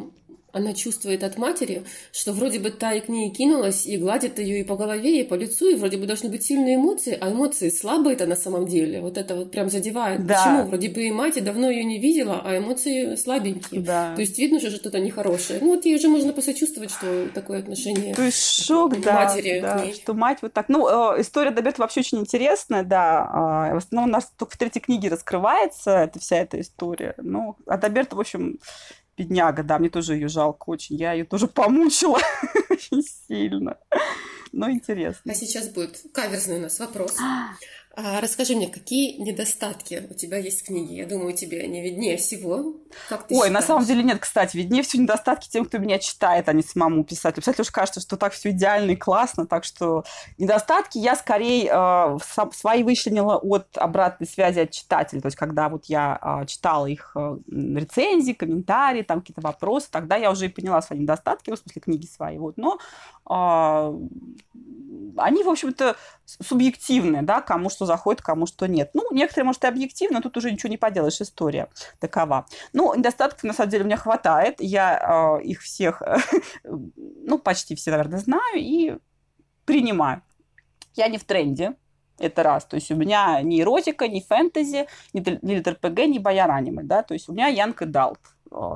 она чувствует от матери, что вроде бы та и к ней кинулась, и гладит ее и по голове, и по лицу, и вроде бы должны быть сильные эмоции, а эмоции слабые-то на самом деле. Вот это вот прям задевает. Да. Почему? Вроде бы и мать и давно ее не видела, а эмоции слабенькие. Да. То есть видно же, что что-то нехорошее. Ну вот ей уже можно посочувствовать, что такое отношение То есть шок, да, матери да, к ней. что мать вот так. Ну, э, история Доберта вообще очень интересная, да. Э, в основном у нас только в третьей книге раскрывается эта вся эта история. Ну, а Доберта, в общем, Бедняга, да, мне тоже ее жалко очень. Я ее тоже помучила *laughs* очень сильно. Но интересно. А сейчас будет каверзный у нас вопрос. А расскажи мне, какие недостатки у тебя есть в книге? Я думаю, тебе они виднее всего. Как ты Ой, считаешь? на самом деле нет, кстати, виднее всего недостатки тем, кто меня читает, а не самому писателю. Писателю уж кажется, что так все идеально и классно, так что недостатки я скорее э, свои вычленила от обратной связи от читателя. То есть, когда вот я э, читала их э, рецензии, комментарии, там какие-то вопросы, тогда я уже и поняла свои недостатки, ну, в смысле книги свои. Вот. Но э, они, в общем-то, субъективные, да, кому что заходит, кому что нет. Ну, некоторые, может, и объективно, но тут уже ничего не поделаешь, история такова. Ну, недостатков, на самом деле, у меня хватает. Я э, их всех, *laughs* ну, почти все, наверное, знаю и принимаю. Я не в тренде, это раз. То есть у меня ни эротика, ни фэнтези, ни, ни РПГ, ни бояр аниме, да, то есть у меня Янг Далт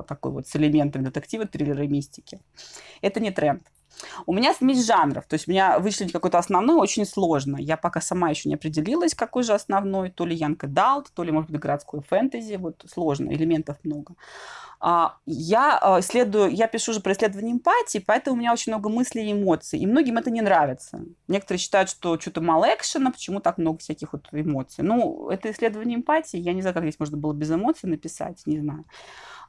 такой вот с элементами детектива, триллера и мистики. Это не тренд. У меня смесь жанров, то есть у меня вычленить какой-то основной очень сложно. Я пока сама еще не определилась, какой же основной, то ли Янка Далт, то ли, может быть, городской фэнтези, вот сложно, элементов много. А, я а, исследую, я пишу уже про исследование эмпатии, поэтому у меня очень много мыслей и эмоций, и многим это не нравится. Некоторые считают, что что-то мало экшена, почему так много всяких вот эмоций. Ну, это исследование эмпатии, я не знаю, как здесь можно было без эмоций написать, не знаю.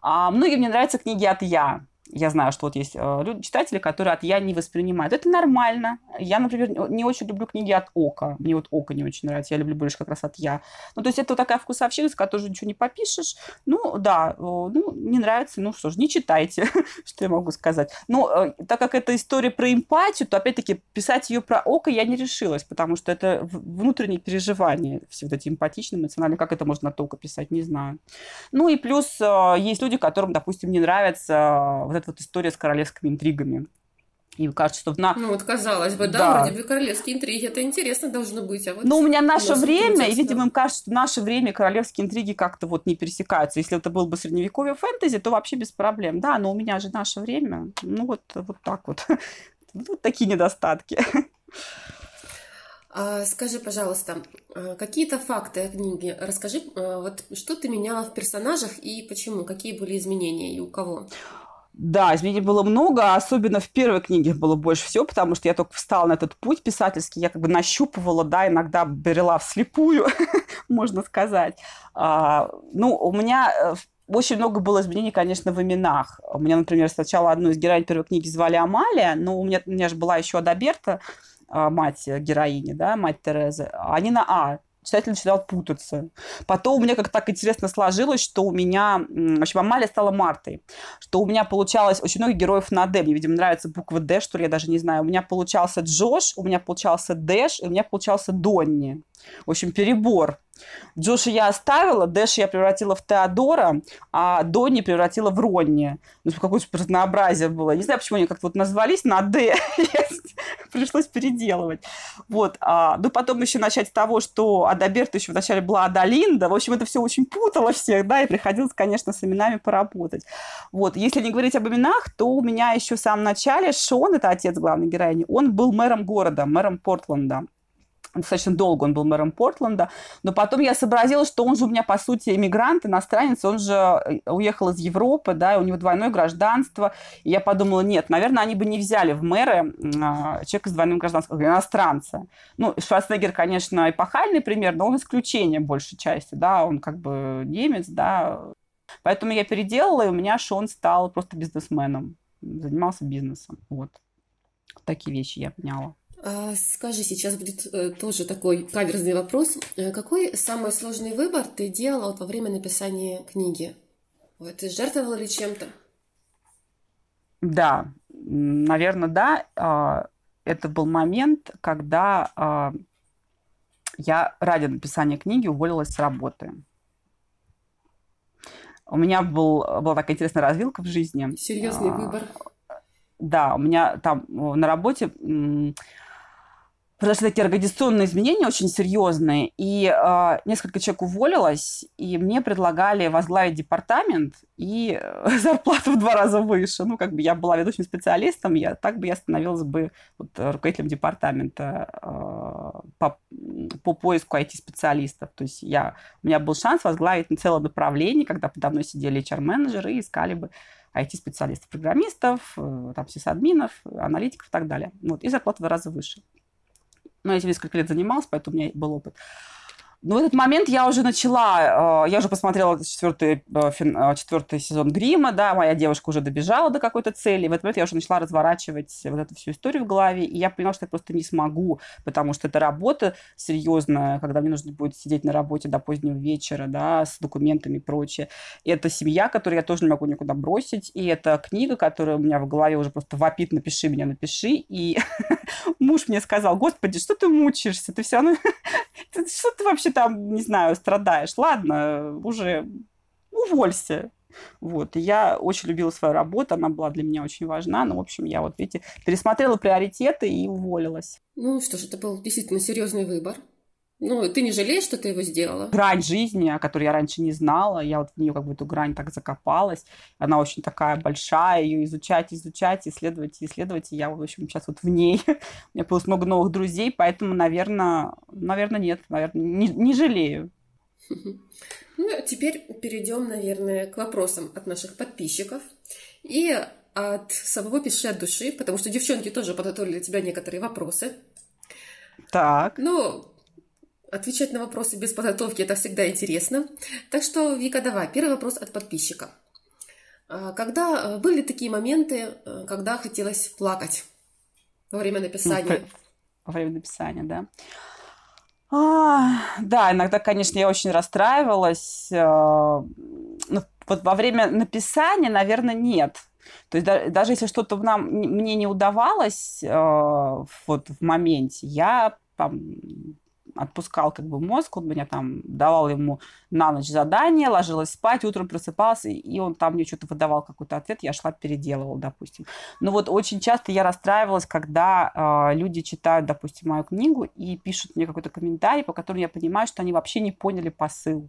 А многим не нравятся книги от «я», я знаю, что вот есть э, люди, читатели, которые от «я» не воспринимают. Это нормально. Я, например, не очень люблю книги от «ока». Мне вот «око» не очень нравится. Я люблю больше как раз от «я». Ну, то есть это вот такая вкусовщина, с которой ничего не попишешь. Ну, да, ну, не нравится, ну что ж, не читайте, *laughs* что я могу сказать. Но э, так как это история про эмпатию, то, опять-таки, писать ее про «око» я не решилась, потому что это внутренние переживания, все вот эти эмпатичные, эмоциональные. Как это можно от «ока» писать, не знаю. Ну, и плюс э, есть люди, которым, допустим, не нравится вот эта вот история с королевскими интригами. И кажется, что на... Ну вот казалось бы, да, да, вроде бы королевские интриги, это интересно должно быть. А вот Но у меня наше время, и, видимо, им кажется, что наше время королевские интриги как-то вот не пересекаются. Если это был бы средневековье фэнтези, то вообще без проблем. Да, но у меня же наше время, ну вот, вот так вот. *laughs* Вот такие недостатки. А, скажи, пожалуйста, а, какие-то факты о книге. Расскажи, а, вот что ты меняла в персонажах и почему, какие были изменения и у кого? Да, изменений было много, особенно в первой книге было больше всего, потому что я только встала на этот путь писательский, я как бы нащупывала, да, иногда брела вслепую, *laughs* можно сказать. А, ну, у меня э, очень много было изменений, конечно, в именах. У меня, например, сначала одну из героинь первой книги звали Амалия, но у меня, у меня же была еще Адаберта, а, мать героини, да, мать Терезы. Они на А читатель начинал путаться. Потом у меня как так интересно сложилось, что у меня, в общем, Амалия стала Мартой, что у меня получалось очень много героев на Д. Мне, видимо, нравится буква Д, что ли, я даже не знаю. У меня получался Джош, у меня получался Дэш, и у меня получался Донни. В общем, перебор. Джоша я оставила, Дэш я превратила в Теодора, а Донни превратила в Ронни. Ну, какое-то разнообразие было. Не знаю, почему они как-то вот назвались на Д. *laughs* Пришлось переделывать. Вот. А, ну, потом еще начать с того, что Адаберта еще вначале была Адалинда. В общем, это все очень путало всех, да, и приходилось, конечно, с именами поработать. Вот. Если не говорить об именах, то у меня еще в самом начале Шон, это отец главной героини, он был мэром города, мэром Портленда достаточно долго он был мэром Портленда, но потом я сообразила, что он же у меня, по сути, иммигрант, иностранец, он же э, уехал из Европы, да, у него двойное гражданство, и я подумала, нет, наверное, они бы не взяли в мэры э, человека с двойным гражданством, иностранца. Ну, Шварценеггер, конечно, эпохальный пример, но он исключение большей части, да, он как бы немец, да, Поэтому я переделала, и у меня Шон стал просто бизнесменом, занимался бизнесом. Вот. Такие вещи я поняла. А, скажи, сейчас будет э, тоже такой каверзный вопрос. Э, какой самый сложный выбор ты делала во время написания книги? Вот, ты жертвовала ли чем-то? Да, наверное, да. А, это был момент, когда а, я ради написания книги уволилась с работы. У меня был, была такая интересная развилка в жизни. Серьезный выбор. Да, у меня там на работе произошли такие организационные изменения очень серьезные, и э, несколько человек уволилось, и мне предлагали возглавить департамент и э, *laughs* зарплату в два раза выше. Ну, как бы я была ведущим специалистом, я, так бы я становилась бы вот, руководителем департамента э, по, по поиску IT-специалистов. То есть я, у меня был шанс возглавить целое направление, когда подо мной сидели HR-менеджеры и искали бы IT-специалистов, программистов, э, там, сисадминов, аналитиков и так далее. Вот, и зарплата в два раза выше. Но я этим несколько лет занималась, поэтому у меня был опыт. Но в этот момент я уже начала, э, я уже посмотрела четвертый, э, э, четвертый сезон Грима, да, моя девушка уже добежала до какой-то цели. В этот момент я уже начала разворачивать вот эту всю историю в голове, и я поняла, что я просто не смогу, потому что это работа серьезная, когда мне нужно будет сидеть на работе до позднего вечера, да, с документами и прочее. И это семья, которую я тоже не могу никуда бросить, и это книга, которая у меня в голове уже просто вопит «напиши меня, напиши», и *laughs* муж мне сказал, господи, что ты мучаешься, ты все равно, что ты вообще там, не знаю, страдаешь. Ладно, уже уволься. Вот. И я очень любила свою работу, она была для меня очень важна. Но, в общем, я вот, видите, пересмотрела приоритеты и уволилась. Ну что ж, это был действительно серьезный выбор. Ну, ты не жалеешь, что ты его сделала? Грань жизни, о которой я раньше не знала, я вот в нее как бы эту грань так закопалась. Она очень такая большая, ее изучать, изучать, исследовать, исследовать. И я, в общем, сейчас вот в ней. *laughs* У меня появилось много новых друзей, поэтому, наверное, наверное, нет, наверное, не, не жалею. *laughs* Ну, а теперь перейдем, наверное, к вопросам от наших подписчиков. И от самого пиши от души, потому что девчонки тоже подготовили для тебя некоторые вопросы. Так. Ну, Отвечать на вопросы без подготовки – это всегда интересно. Так что, Вика, давай, первый вопрос от подписчика. А, когда э, были такие моменты, э, когда хотелось плакать во время написания? Во время написания, да. А, да, иногда, конечно, я очень расстраивалась. Э, ну, вот во время написания, наверное, нет. То есть да, даже если что-то нам, мне не удавалось э, вот в моменте, я там, отпускал как бы мозг, он меня там давал ему на ночь задание, ложилась спать, утром просыпалась, и он там мне что-то выдавал какой-то ответ, я шла переделывала, допустим. Но вот очень часто я расстраивалась, когда э, люди читают, допустим, мою книгу и пишут мне какой-то комментарий, по которому я понимаю, что они вообще не поняли посыл.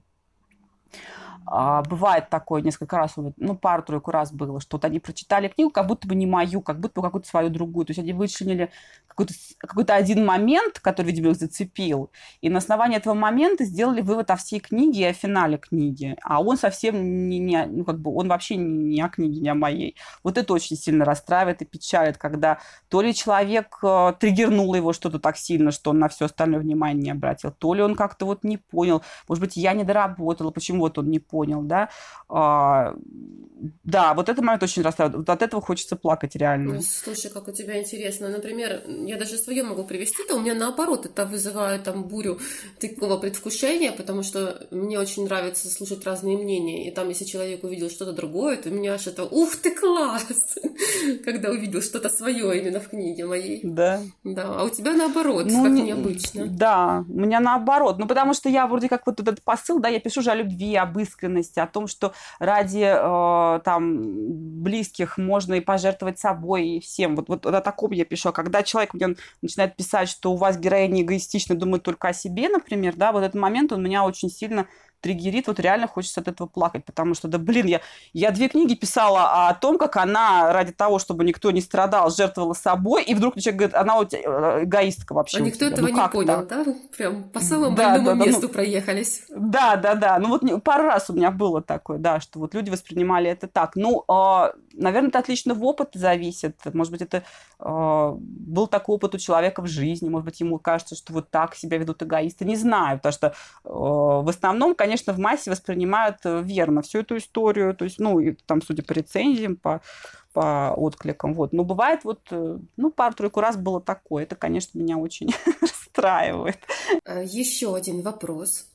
А, бывает такое несколько раз, ну, пару-тройку раз было, что вот они прочитали книгу, как будто бы не мою, как будто бы какую-то свою другую. То есть они вычленили какой-то, какой-то один момент, который, видимо, их зацепил, и на основании этого момента сделали вывод о всей книге и о финале книги. А он совсем не, не ну, как бы, он вообще не о книге, не о моей. Вот это очень сильно расстраивает и печалит, когда то ли человек э, триггернул его что-то так сильно, что он на все остальное внимание не обратил, то ли он как-то вот не понял, может быть, я не доработала, почему вот он не понял, да. А, да, вот этот момент очень расстраивает. Вот от этого хочется плакать реально. Ну, слушай, как у тебя интересно. Например, я даже свое могу привести, то у меня наоборот это вызывает там бурю такого предвкушения, потому что мне очень нравится слушать разные мнения. И там, если человек увидел что-то другое, то у меня аж это «Ух ты, класс!» *laughs* Когда увидел что-то свое именно в книге моей. Да. Да, а у тебя наоборот, ну, как необычно. Да, у меня наоборот. Ну, потому что я вроде как вот этот посыл, да, я пишу же о любви, об искренности, о том, что ради э, там близких можно и пожертвовать собой и всем. Вот, вот о таком я пишу. А когда человек мне начинает писать, что у вас героиня эгоистично думает только о себе, например, да, вот этот момент он меня очень сильно триггерит, вот реально хочется от этого плакать, потому что, да блин, я, я две книги писала о том, как она ради того, чтобы никто не страдал, жертвовала собой, и вдруг человек говорит, она у тебя э, эгоистка вообще. А никто этого ну, не понял, так? да? Прям по самому да, больному да, да, месту ну, проехались. Да, да, да. Ну вот пару раз у меня было такое, да, что вот люди воспринимали это так. Ну, э, наверное, это от личного опыта зависит. Может быть, это э, был такой опыт у человека в жизни. Может быть, ему кажется, что вот так себя ведут эгоисты. Не знаю, потому что э, в основном, конечно, в массе воспринимают э, верно всю эту историю. То есть, ну, и, там, судя по рецензиям, по по откликам. Вот. Но бывает вот, э, ну, пару-тройку раз было такое. Это, конечно, меня очень *laughs* расстраивает. Еще один вопрос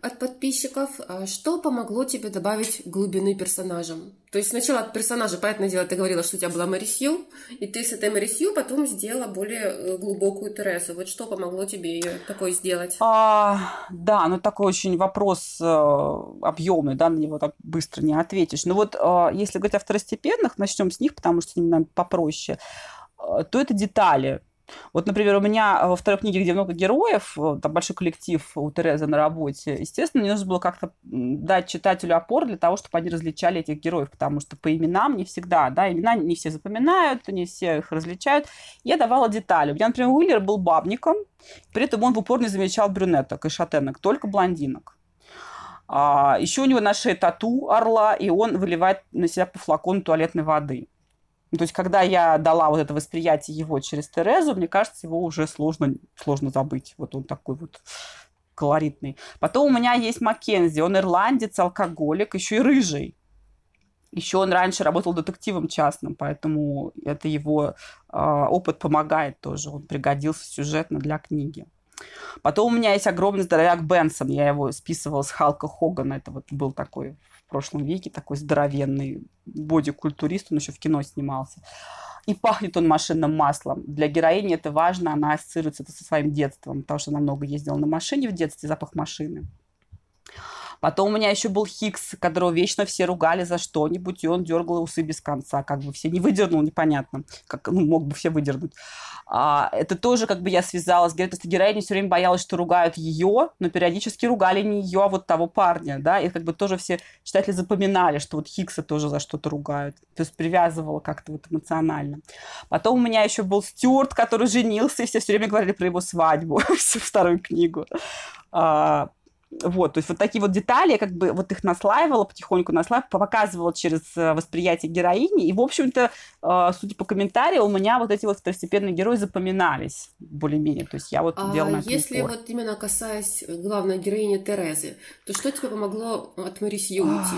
от подписчиков. А что помогло тебе добавить глубины персонажам? То есть сначала от персонажа, понятное дело, ты говорила, что у тебя была Мэри Сью, и ты с этой Мэри Сью потом сделала более э, глубокую Терезу. Вот что помогло тебе ее такой сделать? А, да, ну такой очень вопрос э, объемный, да, на него так быстро не ответишь. Но вот э, если говорить о второстепенных, начнем с них, потому что ними, наверное, попроще, э, то это детали вот, например, у меня во второй книге, где много героев, там большой коллектив у Терезы на работе, естественно, мне нужно было как-то дать читателю опор для того, чтобы они различали этих героев, потому что по именам не всегда, да, имена не все запоминают, не все их различают. Я давала детали. У меня, например, Уиллер был бабником, при этом он в упор не замечал брюнеток и шатенок, только блондинок. А, еще у него на шее тату орла, и он выливает на себя по флакону туалетной воды. Ну, то есть, когда я дала вот это восприятие его через Терезу, мне кажется, его уже сложно, сложно забыть. Вот он такой вот колоритный. Потом у меня есть Маккензи. Он ирландец, алкоголик, еще и рыжий. Еще он раньше работал детективом частным, поэтому это его э, опыт помогает тоже. Он пригодился сюжетно для книги. Потом у меня есть огромный здоровяк Бенсон. Я его списывала с Халка Хогана. Это вот был такой в прошлом веке, такой здоровенный бодикультурист. Он еще в кино снимался. И пахнет он машинным маслом. Для героини это важно, она ассоциируется это со своим детством, потому что она много ездила на машине в детстве, запах машины. Потом у меня еще был Хикс, которого вечно все ругали за что-нибудь, и он дергал усы без конца, как бы все не выдернул, непонятно, как ну, мог бы все выдернуть. А, это тоже как бы я связала с героиней, героиня все время боялась, что ругают ее, но периодически ругали не ее, а вот того парня, да, и как бы тоже все читатели запоминали, что вот Хикса тоже за что-то ругают, то есть привязывала как-то вот эмоционально. Потом у меня еще был Стюарт, который женился, и все все время говорили про его свадьбу, *laughs* всю вторую книгу. А, вот, то есть вот такие вот детали, я как бы вот их наслаивала, потихоньку наслаивала, показывала через э, восприятие героини. И, в общем-то, э, судя по комментариям, у меня вот эти вот второстепенные герои запоминались более-менее. То есть я вот а делала Если упор. вот именно касаясь главной героини Терезы, то что тебе помогло от Марисью уйти?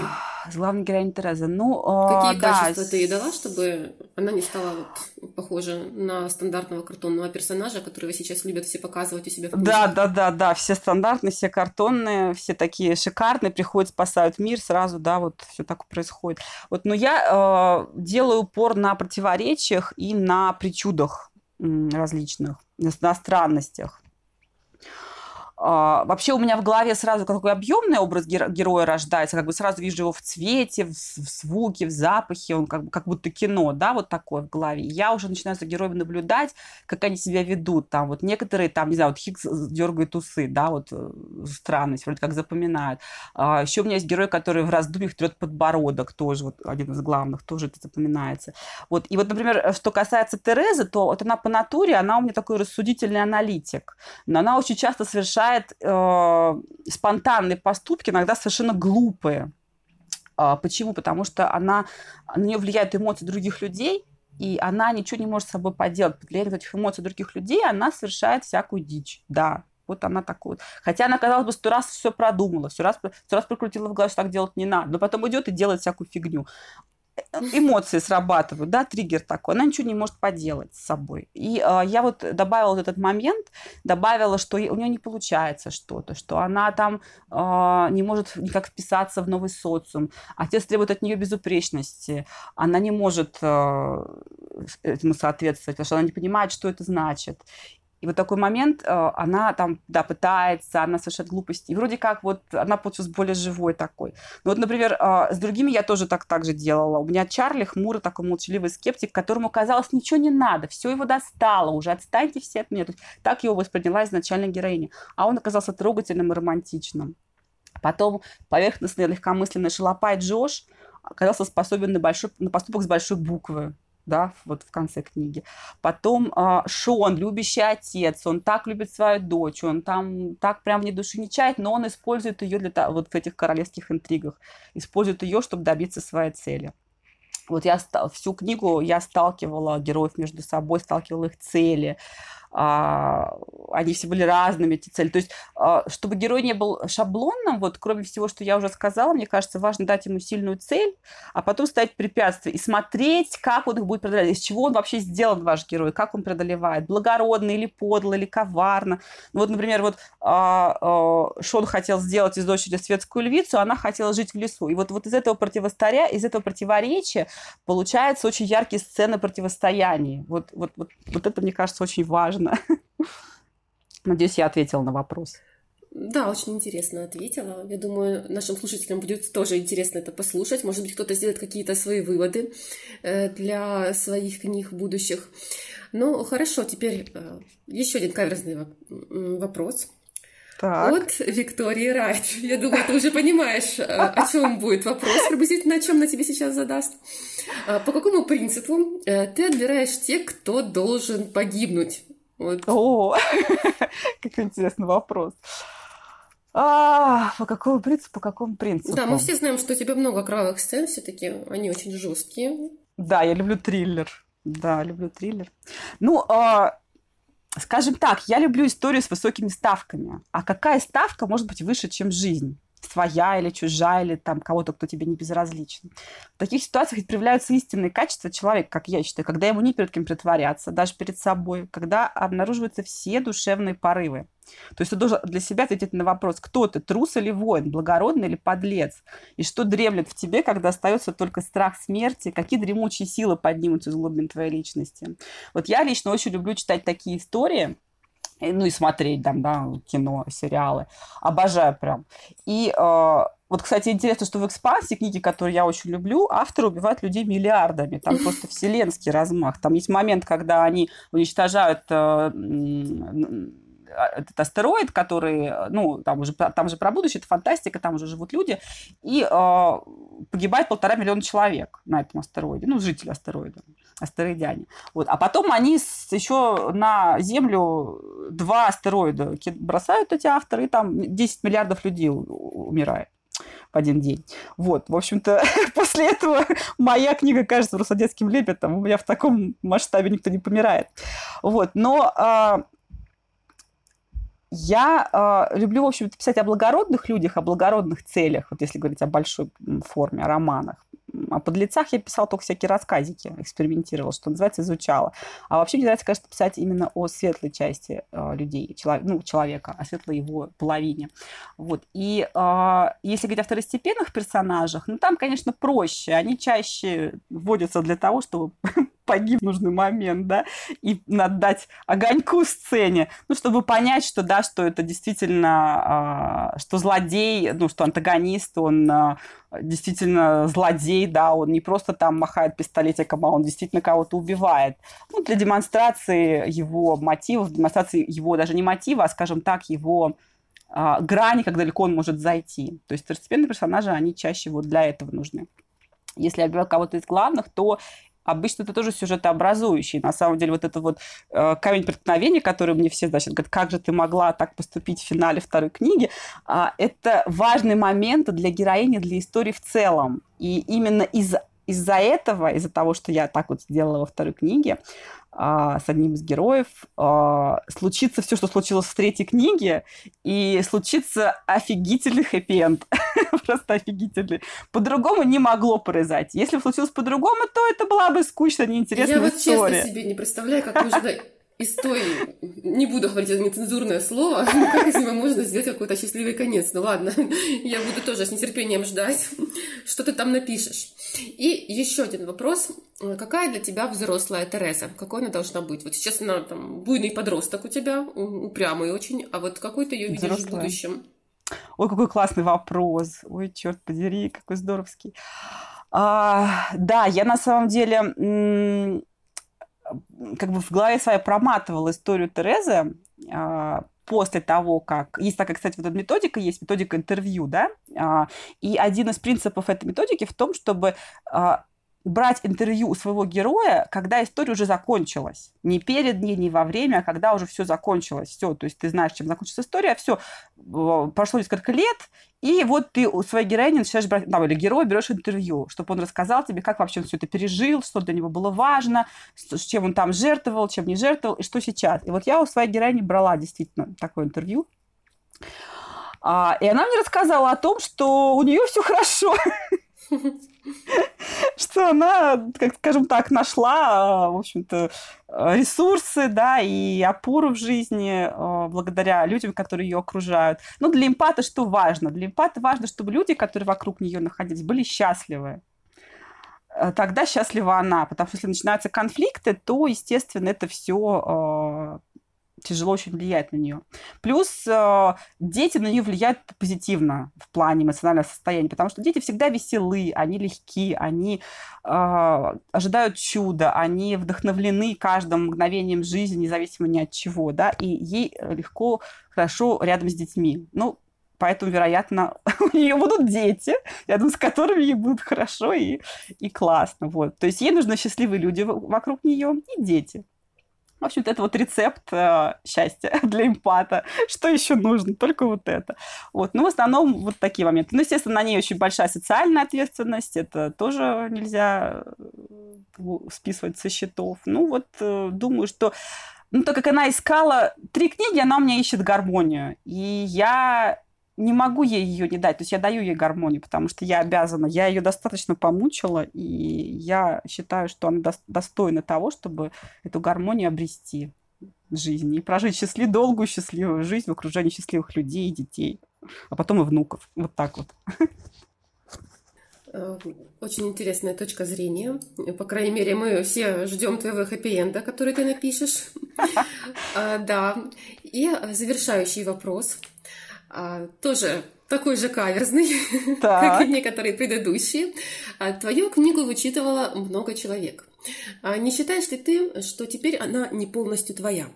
Главной героини Терезы? Ну, э, Какие да. качества ты ей дала, чтобы она не стала вот похожа на стандартного картонного персонажа, которого сейчас любят все показывать у себя в книжках? Да, да, да, да, все стандартные, все картонные огромные, все такие шикарные, приходят, спасают мир, сразу, да, вот все так происходит. Вот, но я э, делаю упор на противоречиях и на причудах различных, на странностях. А, вообще у меня в голове сразу такой объемный образ героя рождается, как бы сразу вижу его в цвете, в, звуке, в запахе, он как, как будто кино, да, вот такое в голове. Я уже начинаю за героями наблюдать, как они себя ведут. Там вот некоторые, там, не знаю, вот Хикс дергает усы, да, вот э, странность, вроде как запоминают. А, еще у меня есть герой, который в раздумьях трет подбородок, тоже вот один из главных, тоже это запоминается. Вот, и вот, например, что касается Терезы, то вот она по натуре, она у меня такой рассудительный аналитик, но она очень часто совершает совершает э, спонтанные поступки, иногда совершенно глупые. А, почему? Потому что она, на нее влияют эмоции других людей, и она ничего не может с собой поделать. Под влиянием этих эмоций других людей она совершает всякую дичь. Да, вот она такой вот. Хотя она, казалось бы, сто раз все продумала, все раз, сто раз прокрутила в голове, что так делать не надо. Но потом идет и делает всякую фигню эмоции срабатывают, да, триггер такой, она ничего не может поделать с собой. И э, я вот добавила вот этот момент, добавила, что у нее не получается что-то, что она там э, не может никак вписаться в новый социум, отец требует от нее безупречности, она не может э, этому соответствовать, потому что она не понимает, что это значит. И вот такой момент, э, она там, да, пытается, она совершает глупости. И вроде как вот она получилась более живой такой. Ну вот, например, э, с другими я тоже так, так же делала. У меня Чарли хмурый такой молчаливый скептик, которому казалось ничего не надо, все его достало уже, отстаньте все от меня. Так его восприняла изначально героиня. А он оказался трогательным и романтичным. Потом поверхностный легкомысленный шалопай Джош оказался способен на, большой, на поступок с большой буквы да, вот в конце книги. Потом э, Шон, любящий отец, он так любит свою дочь, он там так прям вне души не чает, но он использует ее для вот в этих королевских интригах, использует ее, чтобы добиться своей цели. вот я всю книгу я сталкивала героев между собой, сталкивала их цели, а, они все были разными, эти цели. То есть, а, чтобы герой не был шаблонным, вот кроме всего, что я уже сказала, мне кажется, важно дать ему сильную цель, а потом ставить препятствия и смотреть, как он их будет преодолевать, из чего он вообще сделан, ваш герой, как он преодолевает, благородно или подло, или коварно. Ну, вот, например, вот а, а, Шон хотел сделать из дочери светскую львицу, она хотела жить в лесу. И вот, вот из этого противостоя, из этого противоречия получаются очень яркие сцены противостояния. Вот, вот, вот, вот это, мне кажется, очень важно важно. *laughs* Надеюсь, я ответила на вопрос. Да, очень интересно ответила. Я думаю, нашим слушателям будет тоже интересно это послушать. Может быть, кто-то сделает какие-то свои выводы э, для своих книг будущих. Ну, хорошо, теперь э, еще один каверзный вопрос. Так. От Виктории Райт. Я думаю, ты уже понимаешь, э, о чем будет вопрос, приблизительно о чем на тебе сейчас задаст. По какому принципу ты отбираешь тех, кто должен погибнуть? Вот. О, *laughs* какой интересный вопрос. А, по какому принципу, по какому принципу? Да, мы все знаем, что у тебя много кровавых сцен, все-таки они очень жесткие. Да, я люблю триллер. Да, люблю триллер. Ну, а, скажем так, я люблю историю с высокими ставками. А какая ставка может быть выше, чем жизнь? Своя или чужая, или там кого-то, кто тебе не безразличен. В таких ситуациях проявляются истинные качества человека, как я считаю, когда ему не перед кем притворяться, даже перед собой, когда обнаруживаются все душевные порывы. То есть ты должен для себя ответить на вопрос, кто ты, трус или воин, благородный или подлец, и что дремлет в тебе, когда остается только страх смерти, какие дремучие силы поднимутся из глубин твоей личности. Вот я лично очень люблю читать такие истории, ну и смотреть там, да, кино, сериалы. Обожаю прям. И э, вот, кстати, интересно, что в экспансии книги, которые я очень люблю, авторы убивают людей миллиардами. Там *laughs* просто вселенский размах. Там есть момент, когда они уничтожают э, этот астероид, который, ну, там уже, там же про будущее, это фантастика, там уже живут люди, и э, погибает полтора миллиона человек на этом астероиде, ну, жители астероида, астероидяне. Вот. А потом они еще на Землю два астероида бросают эти авторы, и там 10 миллиардов людей умирает в один день. Вот, в общем-то, *laughs* после этого моя книга кажется просто детским лепетом. У меня в таком масштабе никто не помирает. Вот, но а, я э, люблю, в общем-то, писать о благородных людях, о благородных целях, вот если говорить о большой форме, о романах. О подлецах я писала только всякие рассказики, экспериментировала, что называется, изучала. А вообще мне нравится, конечно, писать именно о светлой части э, людей, человек, ну, человека, о светлой его половине. Вот. И э, если говорить о второстепенных персонажах, ну, там, конечно, проще. Они чаще вводятся для того, чтобы *laughs* погиб в нужный момент, да, и надо дать огоньку сцене, ну, чтобы понять, что, да, что это действительно, э, что злодей, ну, что антагонист, он э, действительно злодей, да, он не просто там махает пистолетиком, а он действительно кого-то убивает. Ну, для демонстрации его мотивов, демонстрации его даже не мотива, а, скажем так, его а, грани, как далеко он может зайти. То есть второстепенные персонажи, они чаще вот для этого нужны. Если я кого-то из главных, то обычно это тоже сюжетообразующий. На самом деле вот это вот э, камень преткновения, который мне все, значит, говорят, как же ты могла так поступить в финале второй книги, э, это важный момент для героини, для истории в целом. И именно из из-за этого, из-за того, что я так вот сделала во второй книге, а, с одним из героев, а, случится все, что случилось в третьей книге, и случится офигительный хэппи-энд. *laughs* Просто офигительный. По-другому не могло произойти. Если бы случилось по-другому, то это была бы скучная, неинтересная Я история. вот честно себе не представляю, как можно из той, не буду говорить это нецензурное слово, *laughs* как из него можно сделать какой-то счастливый конец. Ну ладно, *laughs* я буду тоже с нетерпением ждать, *laughs* что ты там напишешь. И еще один вопрос. Какая для тебя взрослая Тереза? Какой она должна быть? Вот сейчас она там буйный подросток у тебя, упрямый очень, а вот какой ты ее видишь взрослая. в будущем? Ой, какой классный вопрос. Ой, черт подери, какой здоровский. А, да, я на самом деле как бы в голове своей проматывала историю Терезы а, после того, как... Есть такая, кстати, вот эта методика, есть методика интервью, да, а, и один из принципов этой методики в том, чтобы а, брать интервью у своего героя, когда история уже закончилась. Не перед ней, не во время, а когда уже все закончилось. Все, то есть ты знаешь, чем закончится история, все, прошло несколько лет, и вот ты у своей героини начинаешь брать, ну, или героя берешь интервью, чтобы он рассказал тебе, как вообще он все это пережил, что для него было важно, с чем он там жертвовал, чем не жертвовал, и что сейчас. И вот я у своей героини брала действительно такое интервью. А, и она мне рассказала о том, что у нее все хорошо. *laughs* Что она, как скажем так, нашла, в общем-то, ресурсы, да, и опору в жизни э, благодаря людям, которые ее окружают. Но для эмпата что важно? Для эмпата важно, чтобы люди, которые вокруг нее находились, были счастливы э, тогда счастлива она. Потому что если начинаются конфликты, то, естественно, это все тяжело очень влияет на нее. Плюс э, дети на нее влияют позитивно в плане эмоционального состояния, потому что дети всегда веселы, они легки, они э, ожидают чуда, они вдохновлены каждым мгновением жизни, независимо ни от чего, да, и ей легко, хорошо рядом с детьми. Ну, Поэтому, вероятно, *laughs* у нее будут дети, рядом с которыми ей будет хорошо и, и классно. Вот. То есть ей нужны счастливые люди вокруг нее и дети. В общем-то, это вот рецепт э, счастья *laughs* для эмпата. Что еще нужно? Только вот это. Вот. Ну, в основном вот такие моменты. Ну, естественно, на ней очень большая социальная ответственность. Это тоже нельзя э, списывать со счетов. Ну, вот э, думаю, что ну, так как она искала три книги, она у меня ищет гармонию. И я не могу ей ее не дать. То есть я даю ей гармонию, потому что я обязана. Я ее достаточно помучила, и я считаю, что она достойна того, чтобы эту гармонию обрести в жизни и прожить счастливую, долгую счастливую жизнь в окружении счастливых людей и детей, а потом и внуков. Вот так вот. Э, очень интересная точка зрения. По крайней мере, мы все ждем твоего хэппи-энда, который ты напишешь. *laughs* А, да. И завершающий вопрос. А, тоже такой же каверзный, *laughs* как и некоторые предыдущие. А, твою книгу вычитывало много человек. А не считаешь ли ты, что теперь она не полностью твоя?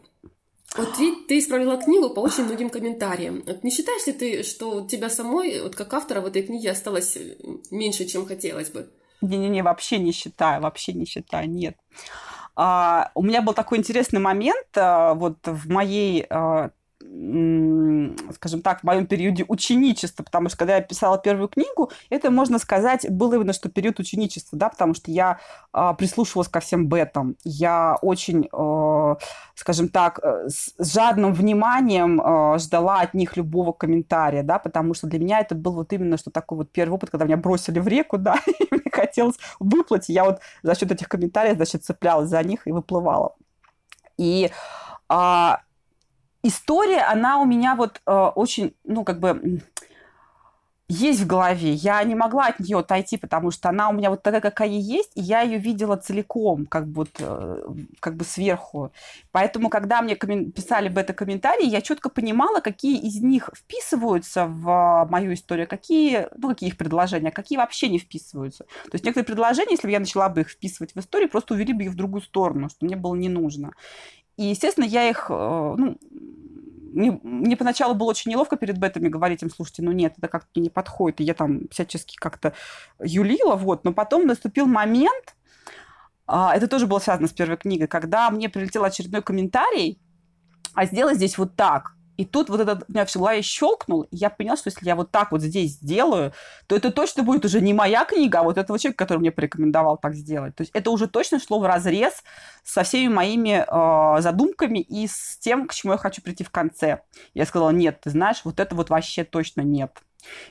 Вот ведь ты исправила книгу по очень многим комментариям. Вот не считаешь ли ты, что у тебя самой, вот как автора в этой книге, осталось меньше, чем хотелось бы? Не-не-не, вообще не считаю, вообще не считаю, нет. А, у меня был такой интересный момент а, вот в моей а, скажем так, в моем периоде ученичества, потому что когда я писала первую книгу, это, можно сказать, был именно что период ученичества, да, потому что я э, прислушивалась ко всем бетам, я очень, э, скажем так, э, с жадным вниманием э, ждала от них любого комментария, да, потому что для меня это был вот именно что такой вот первый опыт, когда меня бросили в реку, да, *laughs* и мне хотелось выплыть, я вот за счет этих комментариев, значит, цеплялась за них и выплывала. И а, история, она у меня вот э, очень, ну, как бы есть в голове. Я не могла от нее отойти, потому что она у меня вот такая, какая есть, и я ее видела целиком, как вот, э, как бы сверху. Поэтому, когда мне писали бета-комментарии, я четко понимала, какие из них вписываются в мою историю, какие, ну, какие их предложения, а какие вообще не вписываются. То есть некоторые предложения, если бы я начала бы их вписывать в историю, просто увели бы их в другую сторону, что мне было не нужно. И, естественно, я их, э, ну, мне, мне поначалу было очень неловко перед бетами говорить им, слушайте, ну нет, это как-то не подходит. И я там всячески как-то юлила, вот. Но потом наступил момент, а, это тоже было связано с первой книгой, когда мне прилетел очередной комментарий, а сделай здесь вот так. И тут вот этот у меня в голове щелкнул, и я поняла, что если я вот так вот здесь сделаю, то это точно будет уже не моя книга, а вот этого человека, который мне порекомендовал так сделать. То есть это уже точно шло в разрез со всеми моими э, задумками и с тем, к чему я хочу прийти в конце. Я сказала, нет, ты знаешь, вот это вот вообще точно нет.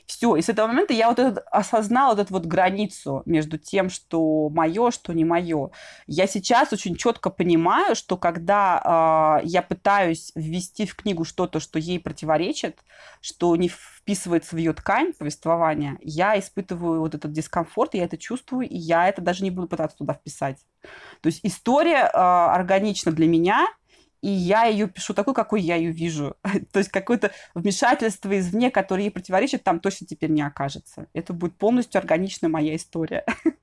Все, и с этого момента я вот этот, осознала вот эту вот границу между тем, что мое, что не мое. Я сейчас очень четко понимаю, что когда э, я пытаюсь ввести в книгу что-то, что ей противоречит, что не вписывается в ее ткань повествования, я испытываю вот этот дискомфорт, я это чувствую, и я это даже не буду пытаться туда вписать. То есть история э, органична для меня – и я ее пишу такой, какой я ее вижу. *laughs* То есть какое-то вмешательство извне, которое ей противоречит, там точно теперь не окажется. Это будет полностью органичная моя история. *laughs*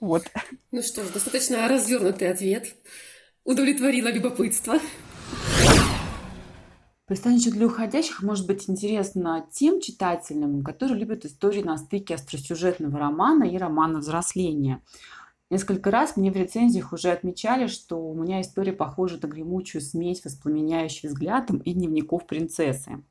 Вот. Ну что ж, достаточно развернутый ответ. Удовлетворила любопытство. Пристанище для уходящих может быть интересно тем читателям, которые любят истории на стыке остросюжетного романа и романа взросления. Несколько раз мне в рецензиях уже отмечали, что у меня история похожа на гремучую смесь воспламеняющих взглядом и дневников принцессы.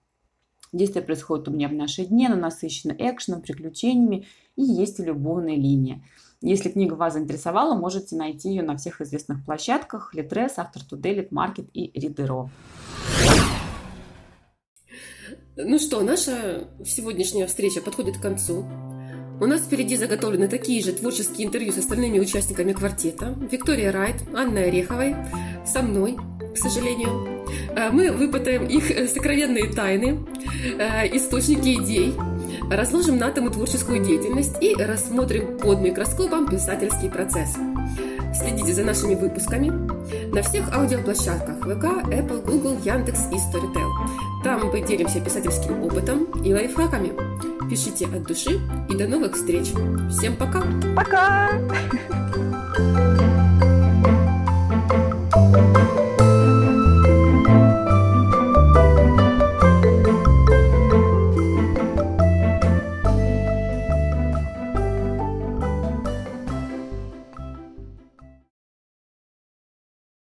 Действие происходит у меня в наши дни, но насыщено экшеном, приключениями и есть и любовная линия. Если книга вас заинтересовала, можете найти ее на всех известных площадках Литрес, Автор Today, Литмаркет и Ридеро. Ну что, наша сегодняшняя встреча подходит к концу. У нас впереди заготовлены такие же творческие интервью с остальными участниками квартета. Виктория Райт, Анной Ореховой, со мной, к сожалению. Э, мы выпытаем их сокровенные тайны, э, источники идей, разложим на атомы творческую деятельность и рассмотрим под микроскопом писательский процесс. Следите за нашими выпусками на всех аудиоплощадках ВК, Apple, Google, Яндекс и Storytel. Там мы поделимся писательским опытом и лайфхаками. Пишите от души и до новых встреч. Всем пока! Пока!